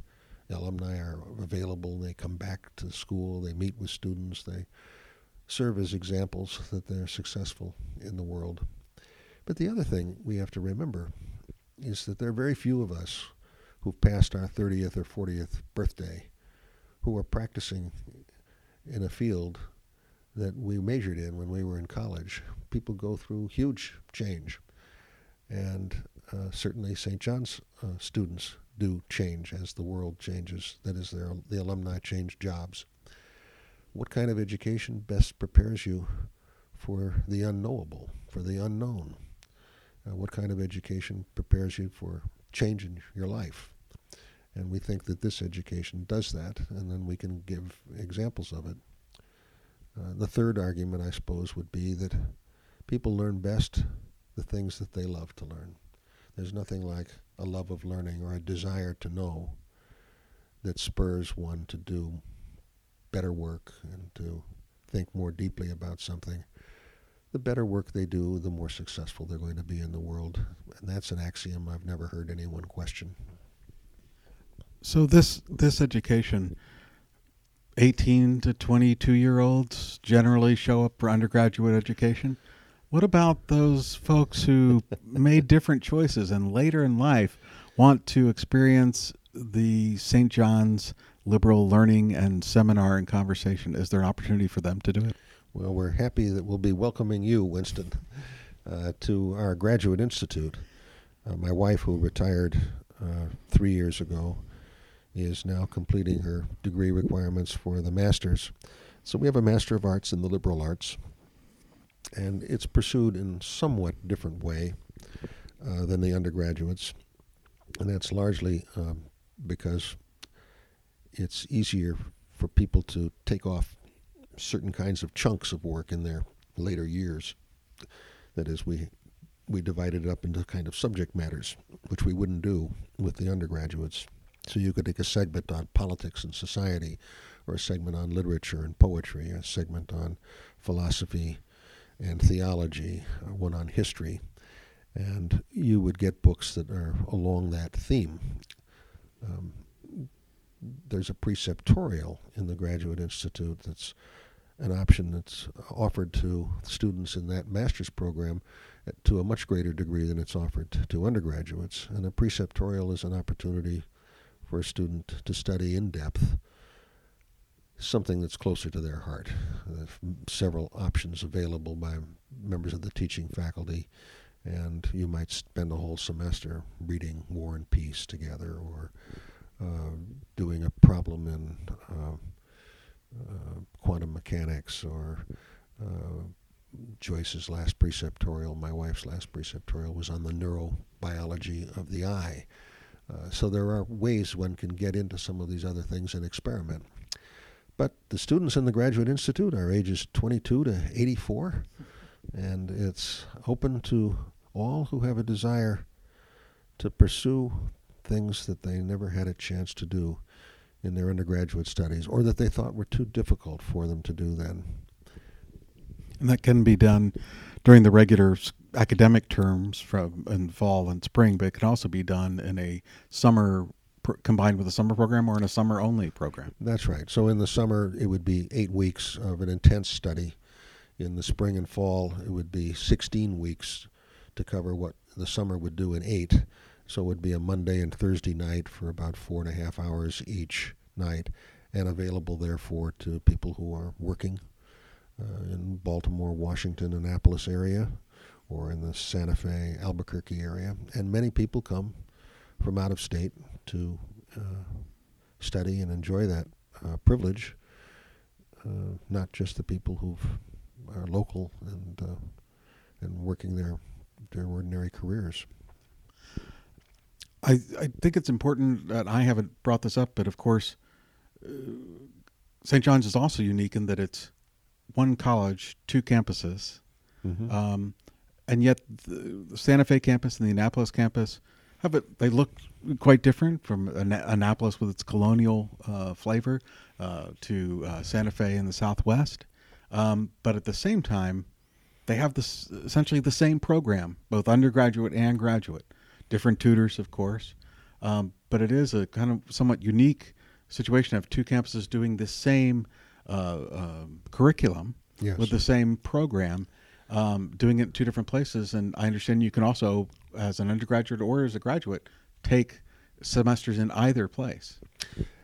S1: the alumni are available. They come back to school. They meet with students. They serve as examples that they're successful in the world. But the other thing we have to remember is that there are very few of us who've passed our 30th or 40th birthday who are practicing in a field that we majored in when we were in college. People go through huge change. And uh, certainly St. John's uh, students do change as the world changes. That is, their, the alumni change jobs. What kind of education best prepares you for the unknowable, for the unknown? Uh, what kind of education prepares you for changing your life? And we think that this education does that, and then we can give examples of it. Uh, the third argument, I suppose, would be that people learn best the things that they love to learn. There's nothing like a love of learning or a desire to know that spurs one to do better work and to think more deeply about something. The better work they do, the more successful they're going to be in the world. And that's an axiom I've never heard anyone question.
S3: So this this education, eighteen to twenty two year olds generally show up for undergraduate education. What about those folks who made different choices and later in life want to experience the St. John's Liberal Learning and Seminar and Conversation? Is there an opportunity for them to do it?
S1: Well, we're happy that we'll be welcoming you, Winston, uh, to our graduate institute. Uh, my wife, who retired uh, three years ago, is now completing her degree requirements for the master's. So we have a Master of Arts in the Liberal Arts, and it's pursued in somewhat different way uh, than the undergraduates, and that's largely um, because it's easier for people to take off certain kinds of chunks of work in their later years. That is, we we divided it up into kind of subject matters, which we wouldn't do with the undergraduates. So you could take a segment on politics and society, or a segment on literature and poetry, a segment on philosophy and theology, one on history, and you would get books that are along that theme. Um, there's a preceptorial in the Graduate Institute that's an option that's offered to students in that master's program to a much greater degree than it's offered to undergraduates. And a preceptorial is an opportunity for a student to study in depth something that's closer to their heart. There's several options available by members of the teaching faculty, and you might spend a whole semester reading War and Peace together or uh, doing a problem in uh, uh, quantum mechanics or uh, Joyce's last preceptorial, my wife's last preceptorial was on the neurobiology of the eye. Uh, so there are ways one can get into some of these other things and experiment. But the students in the Graduate Institute are ages 22 to 84, and it's open to all who have a desire to pursue things that they never had a chance to do in their undergraduate studies or that they thought were too difficult for them to do then.
S3: And that can be done during the regular academic terms from in fall and spring, but it can also be done in a summer pr- combined with a summer program or in a summer only program.
S1: That's right. So in the summer, it would be eight weeks of an intense study. In the spring and fall, it would be 16 weeks to cover what the summer would do in eight. So it would be a Monday and Thursday night for about four and a half hours each night, and available therefore to people who are working uh, in Baltimore, Washington, Annapolis area, or in the Santa Fe, Albuquerque area. And many people come from out of state to uh, study and enjoy that uh, privilege. Uh, not just the people who are local and uh, and working their their ordinary careers.
S3: I, I think it's important that I haven't brought this up, but of course, uh, St. John's is also unique in that it's one college, two campuses,
S1: Mm-hmm.
S3: um, and yet the, Santa Fe campus and the Annapolis campus have it. They look quite different from Anna- Annapolis with its colonial uh, flavor uh, to uh, Santa Fe in the Southwest, um, but at the same time, they have this essentially the same program, both undergraduate and graduate. Different tutors, of course, um, but it is a kind of somewhat unique situation of two campuses doing the same uh, um curriculum
S1: Yes.
S3: with the same program, um, doing it in two different places. And I understand you can also, as an undergraduate or as a graduate, take semesters in either place.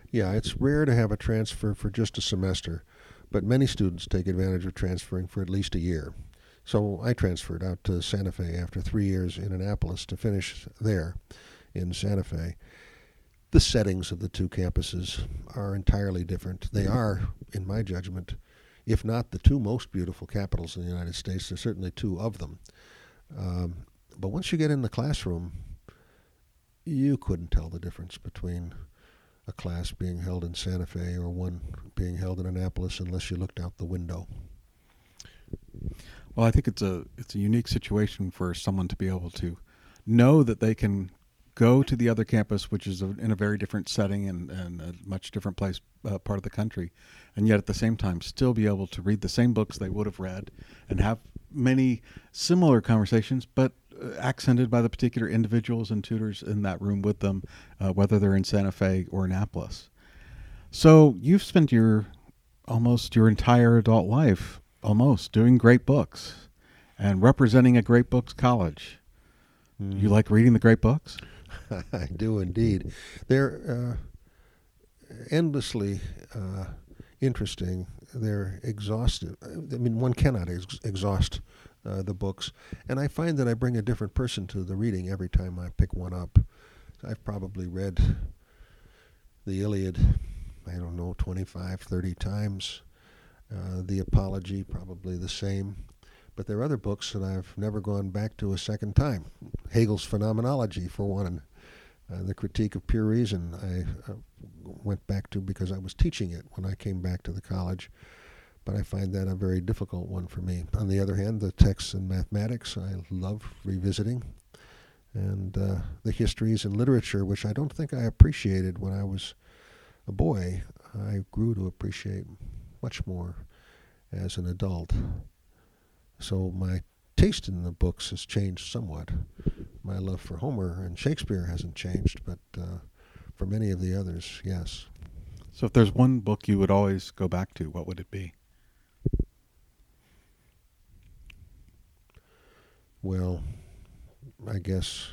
S1: Yeah, it's rare to have a transfer for just a semester, but many students take advantage of transferring for at least a year. So I transferred out to Santa Fe after three years in Annapolis to finish there in Santa Fe. The settings of the two campuses are entirely different. They are, in my judgment, if not the two most beautiful capitals in the United States, there's certainly two of them. Um, but once you get in the classroom, you couldn't tell the difference between a class being held in Santa Fe or one being held in Annapolis unless you looked out the window.
S3: Well, I think it's a it's a unique situation for someone to be able to know that they can go to the other campus, which is a, in a very different setting and, and a much different place, uh, part of the country, and yet at the same time still be able to read the same books they would have read and have many similar conversations, but uh, accented by the particular individuals and tutors in that room with them, uh, whether they're in Santa Fe or Annapolis. So you've spent your almost your entire adult life almost doing great books and representing a great books college. You like reading the great books?
S1: I do indeed. They're uh, endlessly uh, interesting. They're exhaustive. I mean, one cannot ex- exhaust uh, the books. And I find that I bring a different person to the reading every time I pick one up. I've probably read the Iliad, I don't know, 25, 30 times. Uh, the Apology, probably the same. But there are other books that I've never gone back to a second time. Hegel's Phenomenology, for one, uh, the Critique of Pure Reason, I uh, went back to because I was teaching it when I came back to the college. But I find that a very difficult one for me. On the other hand, the texts in mathematics I love revisiting, and uh, the histories and literature, which I don't think I appreciated when I was a boy, I grew to appreciate much more as an adult. So my taste in the books has changed somewhat. My love for Homer and Shakespeare hasn't changed, but uh, for many of the others, yes.
S3: So if there's one book you would always go back to, what would it be?
S1: Well, I guess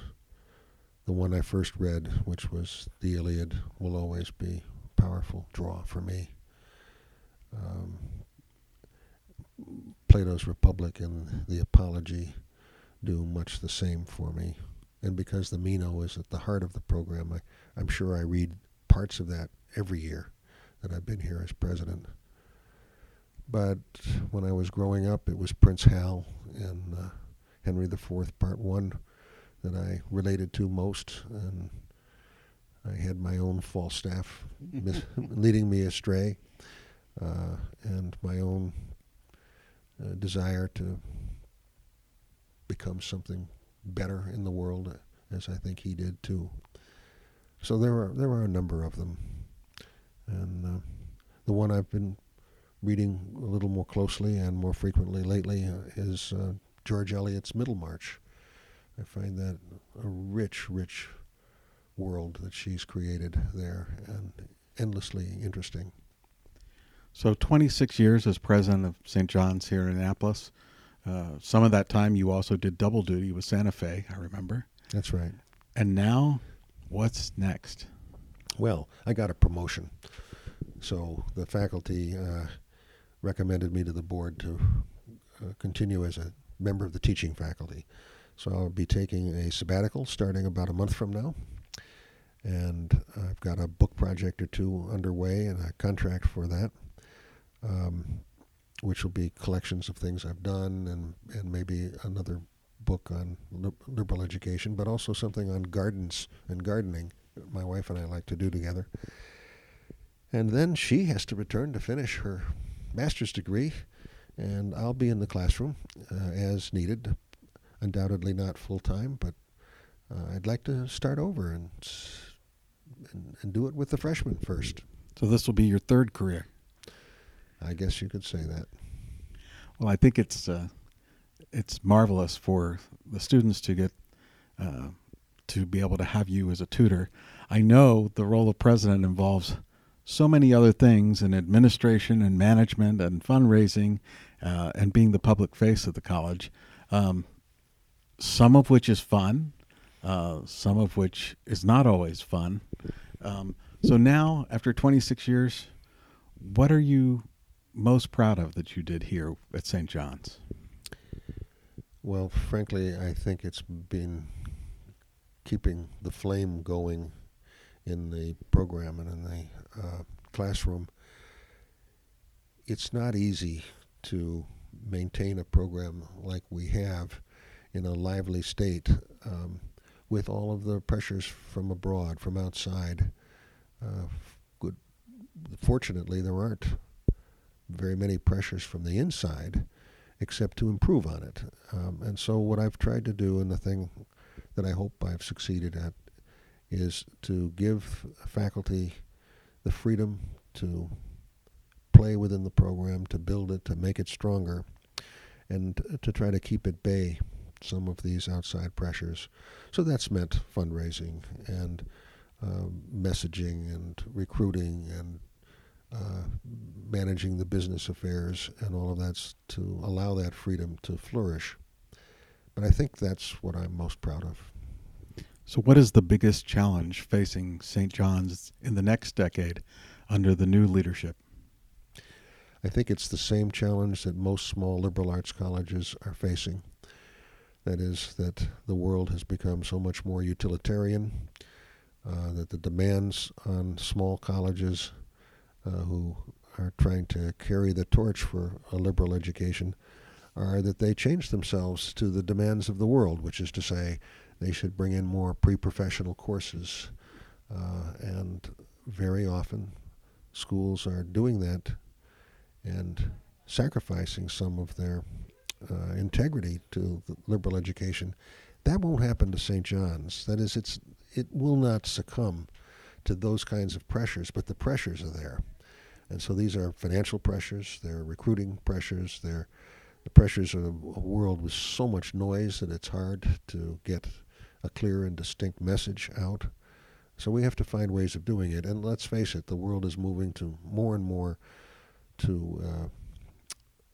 S1: the one I first read, which was the Iliad, will always be a powerful draw for me. Um, Plato's Republic and the Apology do much the same for me. And because the Meno is at the heart of the program, I, I'm sure I read parts of that every year that I've been here as president. But when I was growing up, it was Prince Hal and uh, Henry IV, Part One, that I related to most, and I had my own Falstaff mis- leading me astray, uh, and my own uh, desire to become something better in the world, as I think he did too. So there are there are a number of them, and uh, the one I've been reading a little more closely and more frequently lately uh, is uh, George Eliot's Middlemarch. I find that a rich, rich world that she's created there, and endlessly interesting.
S3: So, 26 years as president of St. John's here in Annapolis. Uh, some of that time you also did double duty with Santa Fe, I remember.
S1: That's right.
S3: And now, what's next?
S1: Well, I got a promotion. So the faculty uh, recommended me to the board to uh, continue as a member of the teaching faculty. So I'll be taking a sabbatical starting about a month from now. And I've got a book project or two underway and a contract for that, um, which will be collections of things I've done and, and maybe another book on liberal education, but also something on gardens and gardening. My wife and I like to do together. And then she has to return to finish her master's degree, and I'll be in the classroom uh, as needed. Undoubtedly not full time, but uh, I'd like to start over and, and and do it with the freshmen first.
S3: So this will be your third career.
S1: I guess you could say that.
S3: Well, I think it's uh, it's marvelous for the students to get uh, to be able to have you as a tutor. I know the role of president involves so many other things in administration and management and fundraising uh, and being the public face of the college. Um, some of which is fun, uh, some of which is not always fun. Um, so now, after 26 years, what are you most proud of that you did here at St. John's?
S1: Well, frankly, I think it's been keeping the flame going in the program and in the uh, classroom. It's not easy to maintain a program like we have in a lively state um, with all of the pressures from abroad, from outside. Uh, good. Fortunately, there aren't very many pressures from the inside except to improve on it. Um, and so, what I've tried to do, and the thing that I hope I've succeeded at, is to give faculty the freedom to play within the program, to build it, to make it stronger, and to try to keep at bay some of these outside pressures. So that's meant fundraising and uh, messaging and recruiting and uh, managing the business affairs and all of that's to allow that freedom to flourish. But I think that's what I'm most proud of.
S3: So, what is the biggest challenge facing St. John's in the next decade under the new leadership?
S1: I think it's the same challenge that most small liberal arts colleges are facing. That is, that the world has become so much more utilitarian, uh, that the demands on small colleges who are trying to carry the torch for a liberal education are that they change themselves to the demands of the world, which is to say, they should bring in more pre-professional courses, uh, and very often schools are doing that and sacrificing some of their uh, integrity to liberal education. That won't happen to St. John's. That is, it's it will not succumb to those kinds of pressures, but the pressures are there. And so these are financial pressures, they're recruiting pressures, they're the pressures of a world with so much noise that it's hard to get a clear and distinct message out. So we have to find ways of doing it. And let's face it, the world is moving to more and more to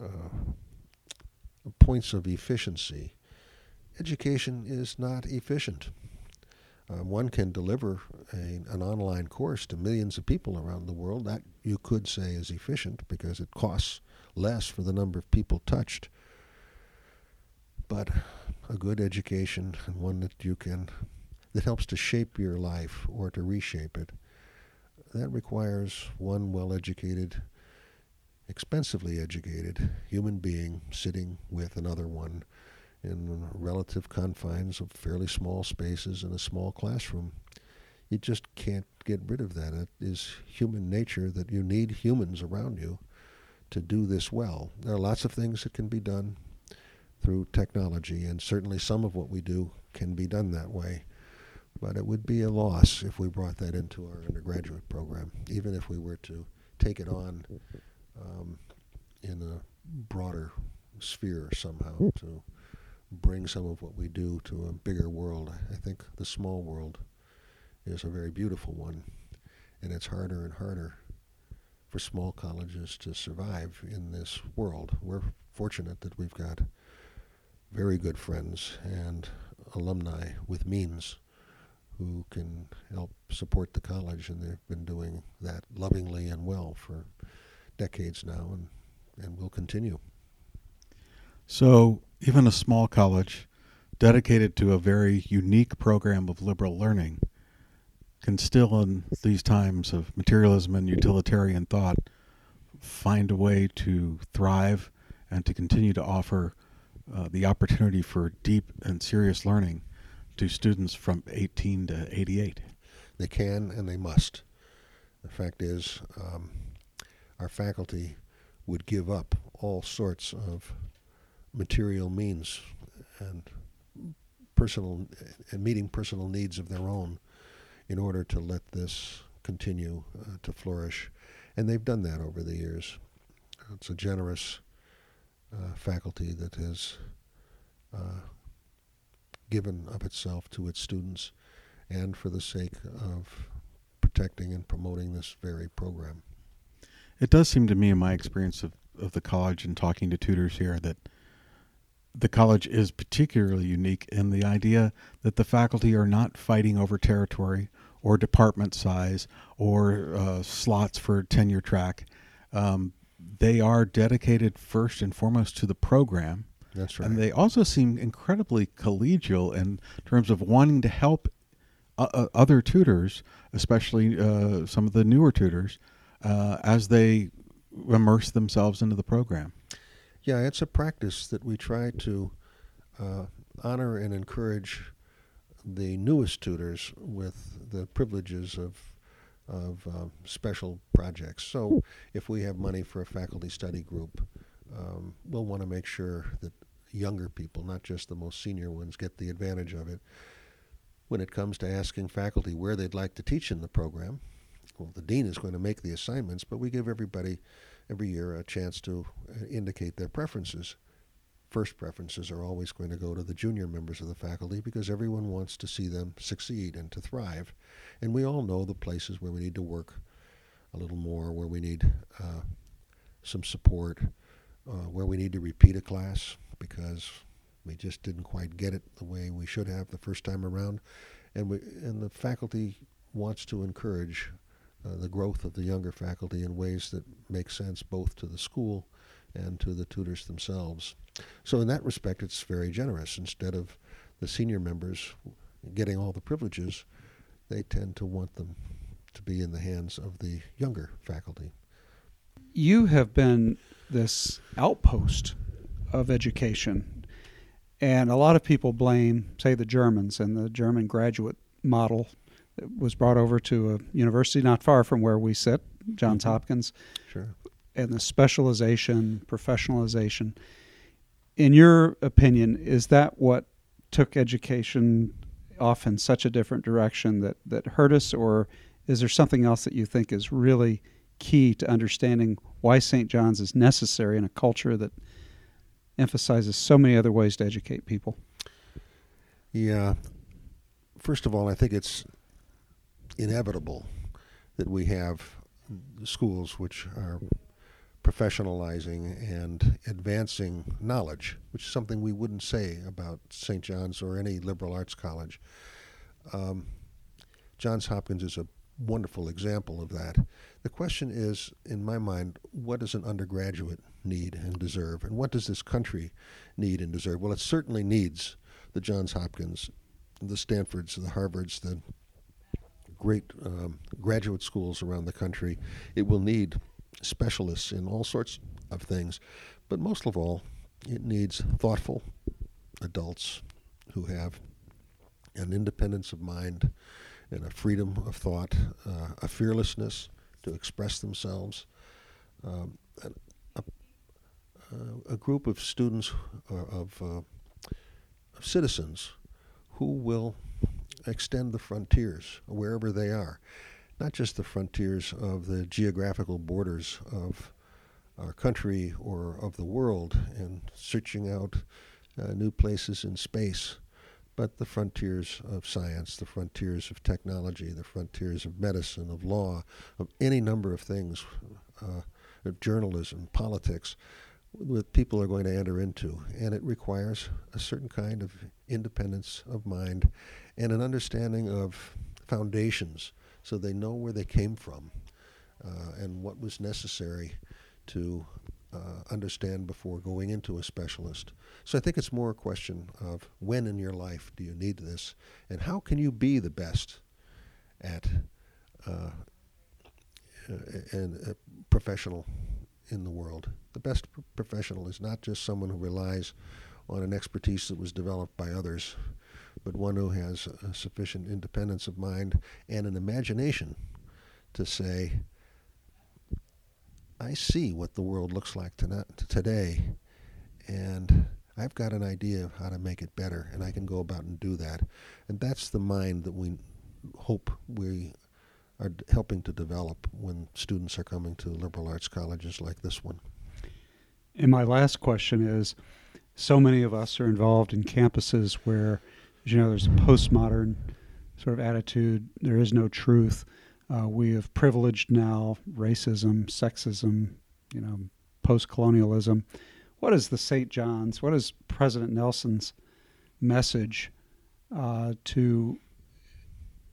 S1: uh, uh, points of efficiency. Education is not efficient. Um, one can deliver a, an online course to millions of people around the world. That you could say is efficient because it costs less for the number of people touched. But a good education and one that you can that helps to shape your life or to reshape it that requires one well-educated expensively educated human being sitting with another one in relative confines of fairly small spaces in a small classroom You just can't get rid of that. It is human nature that you need humans around you to do this well. There are lots of things that can be done through technology, and certainly some of what we do can be done that way. But it would be a loss if we brought that into our undergraduate program, even if we were to take it on um, in a broader sphere somehow to bring some of what we do to a bigger world. I think the small world is a very beautiful one, and it's harder and harder for small colleges to survive in this world. We're fortunate that we've got very good friends and alumni with means who can help support the college, and they've been doing that lovingly and well for decades now, and, and will continue.
S3: So, even a small college dedicated to a very unique program of liberal learning can still, in these times of materialism and utilitarian thought, find a way to thrive and to continue to offer uh, the opportunity for deep and serious learning to students from 18 to 88.
S1: They can and they must. The fact is, um, our faculty would give up all sorts of material means and personal and meeting personal needs of their own in order to let this continue uh, to flourish. And they've done that over the years. It's a generous uh, faculty that has uh, given of itself to its students and for the sake of protecting and promoting this very program.
S3: It does seem to me, in my experience of, of the college and talking to tutors here, that the college is particularly unique in the idea that the faculty are not fighting over territory or department size or uh, slots for tenure track. Um, they are dedicated first and foremost to the program.
S1: That's right.
S3: And they also seem incredibly collegial in terms of wanting to help uh, uh other tutors, especially uh, some of the newer tutors, uh, as they immerse themselves into the program.
S1: Yeah, it's a practice that we try to uh, honor and encourage the newest tutors with the privileges of of uh, special projects. So, if we have money for a faculty study group, um, we'll want to make sure that younger people, not just the most senior ones, get the advantage of it. When it comes to asking faculty where they'd like to teach in the program, well, the dean is going to make the assignments, but we give everybody every year a chance to uh, indicate their preferences first preferences are always going to go to the junior members of the faculty because everyone wants to see them succeed and to thrive. And we all know the places where we need to work a little more, where we need uh, some support, uh, where we need to repeat a class because we just didn't quite get it the way we should have the first time around. And, we, and the faculty wants to encourage uh, the growth of the younger faculty in ways that make sense both to the school and to the tutors themselves. So in that respect, it's very generous. Instead of the senior members getting all the privileges, they tend to want them to be in the hands of the younger faculty.
S4: You have been this outpost of education, and a lot of people blame, say, the Germans and the German graduate model that was brought over to a university not far from where we sit, Johns mm-hmm. Hopkins.
S1: Sure.
S4: And the specialization, professionalization in your opinion, is that what took education off in such a different direction that, that hurt us, or is there something else that you think is really key to understanding why St. John's is necessary in a culture that emphasizes so many other ways to educate people?
S1: Yeah. First of all, I think it's inevitable that we have schools which are professionalizing and advancing knowledge, which is something we wouldn't say about St. John's or any liberal arts college. Um, Johns Hopkins is a wonderful example of that. The question is, in my mind, what does an undergraduate need and deserve? And what does this country need and deserve? Well, it certainly needs the Johns Hopkins, the Stanfords, the Harvards, the great um, graduate schools around the country. It will need specialists in all sorts of things. But most of all, it needs thoughtful adults who have an independence of mind and a freedom of thought, uh, a fearlessness to express themselves. Um, a, a, a, group of students or of, uh, of citizens who will extend the frontiers wherever they are, not just the frontiers of the geographical borders of our country or of the world and searching out uh, new places in space, but the frontiers of science, the frontiers of technology, the frontiers of medicine, of law, of any number of things, uh, of journalism, politics, that people are going to enter into. And it requires a certain kind of independence of mind and an understanding of foundations so they know where they came from uh, and what was necessary to uh, understand before going into a specialist. So I think it's more a question of when in your life do you need this, and how can you be the best at uh, and a professional in the world. The best professional is not just someone who relies on an expertise that was developed by others, but one who has sufficient independence of mind and an imagination to say, I see what the world looks like today, and I've got an idea of how to make it better, and I can go about and do that. And that's the mind that we hope we are helping to develop when students are coming to liberal arts colleges like this one.
S4: And my last question is so many of us are involved in campuses where, you know, there's a postmodern sort of attitude, there is no truth. Uh, we have privileged now racism, sexism, you know, post colonialism. What is the St. John's, what is President Nelson's message uh, to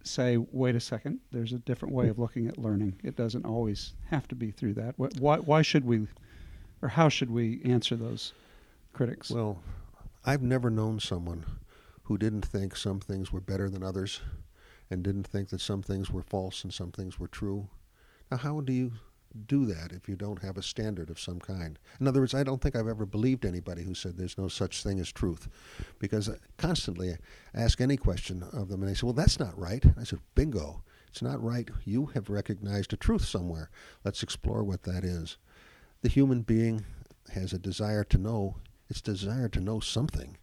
S4: say, wait a second, there's a different way of looking at learning? It doesn't always have to be through that. Why, why should we, or how should we answer those critics?
S1: Well, I've never known someone who didn't think some things were better than others and didn't think that some things were false and some things were true. Now, how do you do that if you don't have a standard of some kind? In other words, I don't think I've ever believed anybody who said there's no such thing as truth, because I constantly ask any question of them, and they say, "Well, that's not right." I said, "Bingo, it's not right. You have recognized a truth somewhere. Let's explore what that is." The human being has a desire to know. It's desire to know something,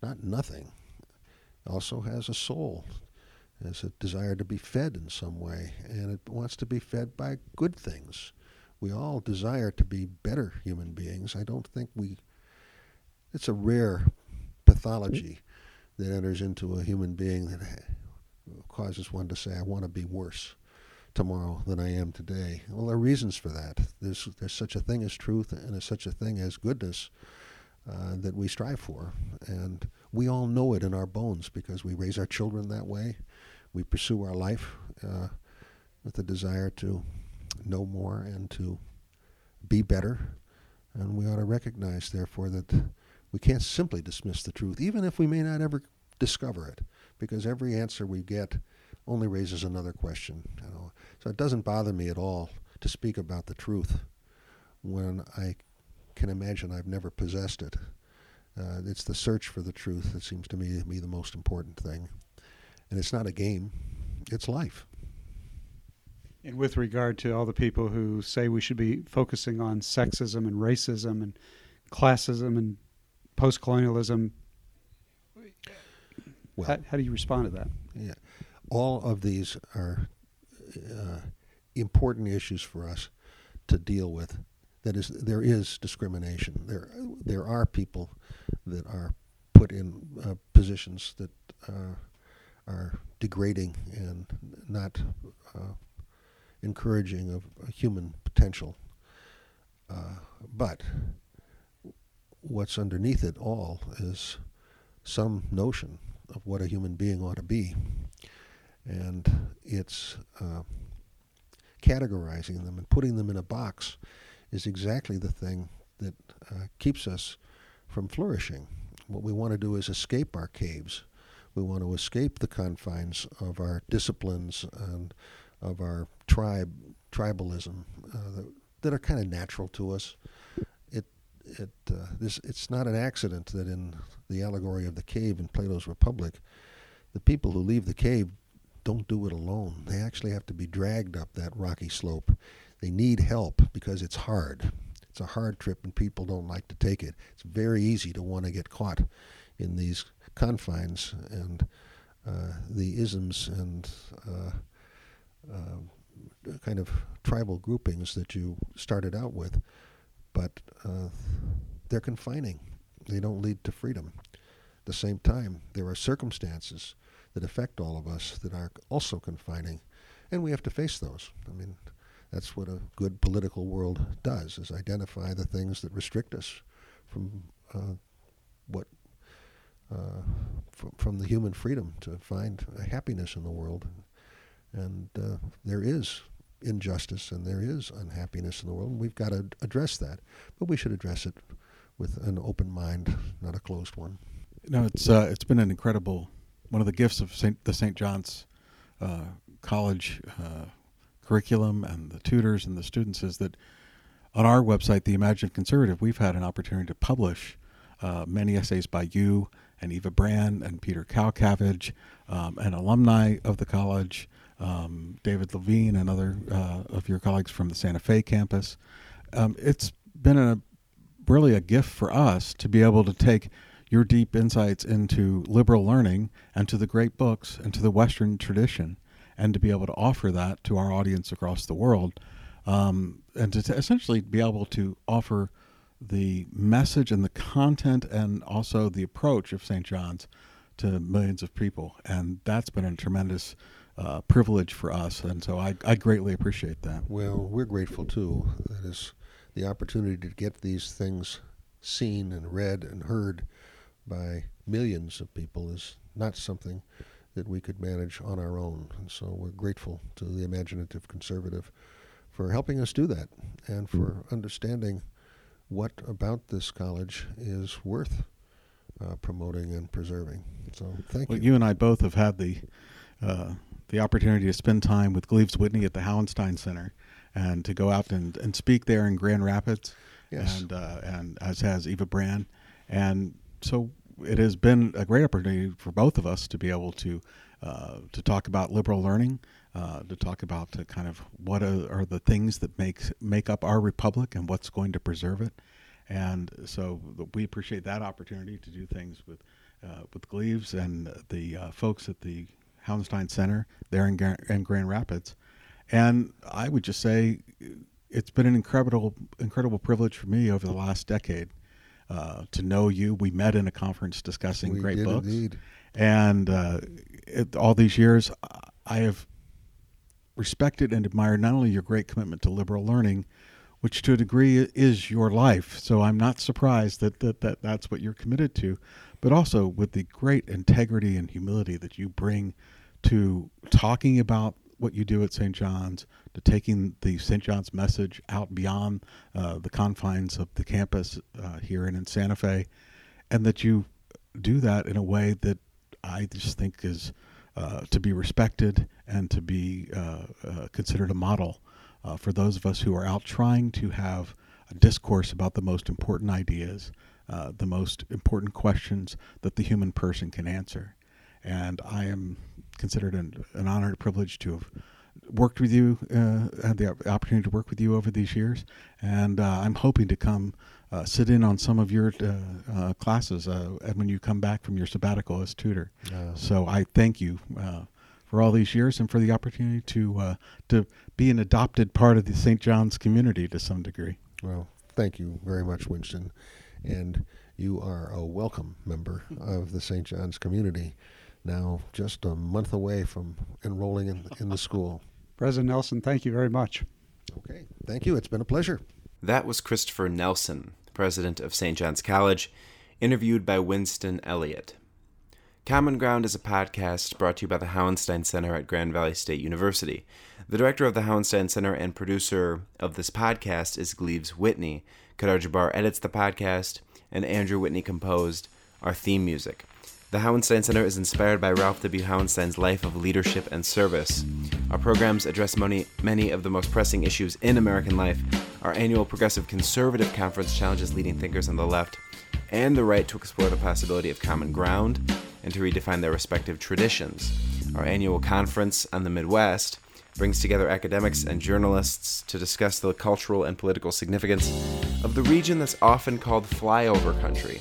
S1: not nothing. Also has a soul has a desire to be fed in some way, and it wants to be fed by good things. We all desire to be better human beings. I don't think we. It's a rare pathology that enters into a human being that causes one to say, "I want to be worse." tomorrow than I am today. Well, there are reasons for that. There's there's such a thing as truth, and there's such a thing as goodness uh, that we strive for, and we all know it in our bones because we raise our children that way we pursue our life uh, with the desire to know more and to be better. And we ought to recognize, therefore, that we can't simply dismiss the truth, even if we may not ever discover it, because every answer we get only raises another question. You know? So it doesn't bother me at all to speak about the truth when I can imagine I've never possessed it. Uh, it's the search for the truth that seems to me to be the most important thing. And it's not a game, it's life.
S4: And with regard to all the people who say we should be focusing on sexism and racism and classism and post colonialism, well, how, how, do you respond to that?
S1: Yeah. All of these are uh, important issues for us to deal with. That is, there is discrimination. There, there are people that are put in uh, positions that uh, are degrading and not uh, encouraging of human potential. Uh, but what's underneath it all is some notion of what a human being ought to be. And it's uh, categorizing them and putting them in a box is exactly the thing that uh, keeps us from flourishing. What we want to do is escape our caves we want to escape the confines of our disciplines and of our tribe tribalism uh, that, that, are kind of natural to us. It it uh, this it's not an accident that in the allegory of the cave in Plato's Republic, the people who leave the cave don't do it alone. They actually have to be dragged up that rocky slope. They need help because it's hard. It's a hard trip and people don't like to take it. It's very easy to want to get caught in these confines and uh, the isms and uh, uh, kind of tribal groupings that you started out with. But uh, they're confining. They don't lead to freedom. At the same time, there are circumstances that affect all of us that are also confining, and we have to face those. I mean, that's what a good political world does: is identify the things that restrict us from uh, what uh, from, from the human freedom to find happiness in the world. And uh, there is injustice and there is unhappiness in the world, and we've got to address that. But we should address it with an open mind, not a closed one.
S3: No, it's uh, it's been an incredible one of the gifts of Saint, the St. John's uh, College uh, curriculum and the tutors and the students is that on our website, the Imaginative Conservative, we've had an opportunity to publish uh, many essays by you and Eva Brann and Peter Kalkavage, um, and alumni of the college, um, David Levine and other uh, of your colleagues from the Santa Fe campus. Um, it's been a really a gift for us to be able to take your deep insights into liberal learning and to the great books and to the Western tradition, and to be able to offer that to our audience across the world, um, and to, to essentially be able to offer the message and the content and also the approach of St. John's to millions of people. And that's been a tremendous uh, privilege for us. And so I, I greatly appreciate that.
S1: Well, we're grateful too. That is the opportunity to get these things seen and read and heard by millions of people is not something that we could manage on our own. And so we're grateful to the imaginative conservative for helping us do that and for understanding what about this college is worth uh, promoting and preserving. So thank you.
S3: well,
S1: you.
S3: You and I both have had the uh, the opportunity to spend time with Gleaves Whitney at the Hauenstein Center and to go out and, and speak there in Grand Rapids.
S1: Yes.
S3: And, uh, and as has Eva Brann. And so it has been a great opportunity for both of us to be able to uh, to talk about liberal learning, uh, to talk about the kind of what are, are, the things that make make up our republic and what's going to preserve it. And so we appreciate that opportunity to do things with uh, with Gleaves and the uh, folks at the Hauenstein Center there in, in Grand Rapids. And I would just say it's been an incredible incredible privilege for me over the last decade uh, to know you. We met in a conference discussing
S1: we
S3: great books,
S1: indeed.
S3: and uh, it, all these years, I have respected and admired not only your great commitment to liberal learning, which to a degree is your life. So I'm not surprised that, that, that that's what you're committed to, but also with the great integrity and humility that you bring to talking about what you do at St. John's, to taking the St. John's message out beyond uh, the confines of the campus uh, here and in Santa Fe, and that you do that in a way that I just think is uh, to be respected and to be uh, uh, considered a model uh, for those of us who are out trying to have a discourse about the most important ideas, the most important questions that the human person can answer. And I am considered an, an honor and privilege to have worked with you, uh, had the opportunity to work with you over these years, and uh, I'm hoping to come uh, sit in on some of your uh, uh, classes uh, when you come back from your sabbatical as tutor. so I thank you for all these years and for the opportunity to to be an adopted part of the St. John's community to some degree.
S1: Well, thank you very much, Winston, and you are a welcome member of the St. John's community now just a month away from enrolling in, in the school.
S4: President Nelson, thank you very much.
S1: Okay, thank you. It's been a pleasure.
S2: That was Christopher Nelson, president of St. John's College, interviewed by Winston Elliott. Common Ground is a podcast brought to you by the Hauenstein Center at Grand Valley State University. The director of the Hauenstein Center and producer of this podcast is Gleaves Whitney. Kadar Jabbar edits the podcast, and Andrew Whitney composed our theme music. The Hauenstein Center is inspired by Ralph W. Hauenstein's life of leadership and service. Our programs address many of the most pressing issues in American life. Our annual Progressive Conservative Conference challenges leading thinkers on the left and the right to explore the possibility of common ground and to redefine their respective traditions. our annual conference on the Midwest, brings together academics and journalists to discuss the cultural and political significance of the region that's often called flyover country.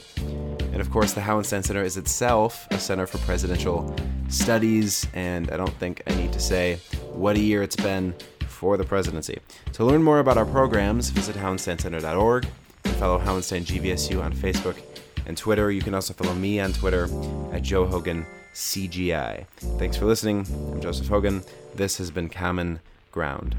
S2: And of course, the Hauenstein Center is itself a center for presidential studies, and I don't think I need to say what a year it's been for the presidency. To learn more about our programs, visit hauensteincenter.org and follow Hauenstein GVSU on Facebook and Twitter. You can also follow me on Twitter at Joe Hogan CGI. Thanks for listening. I'm Joseph Hogan. This has been Common Ground.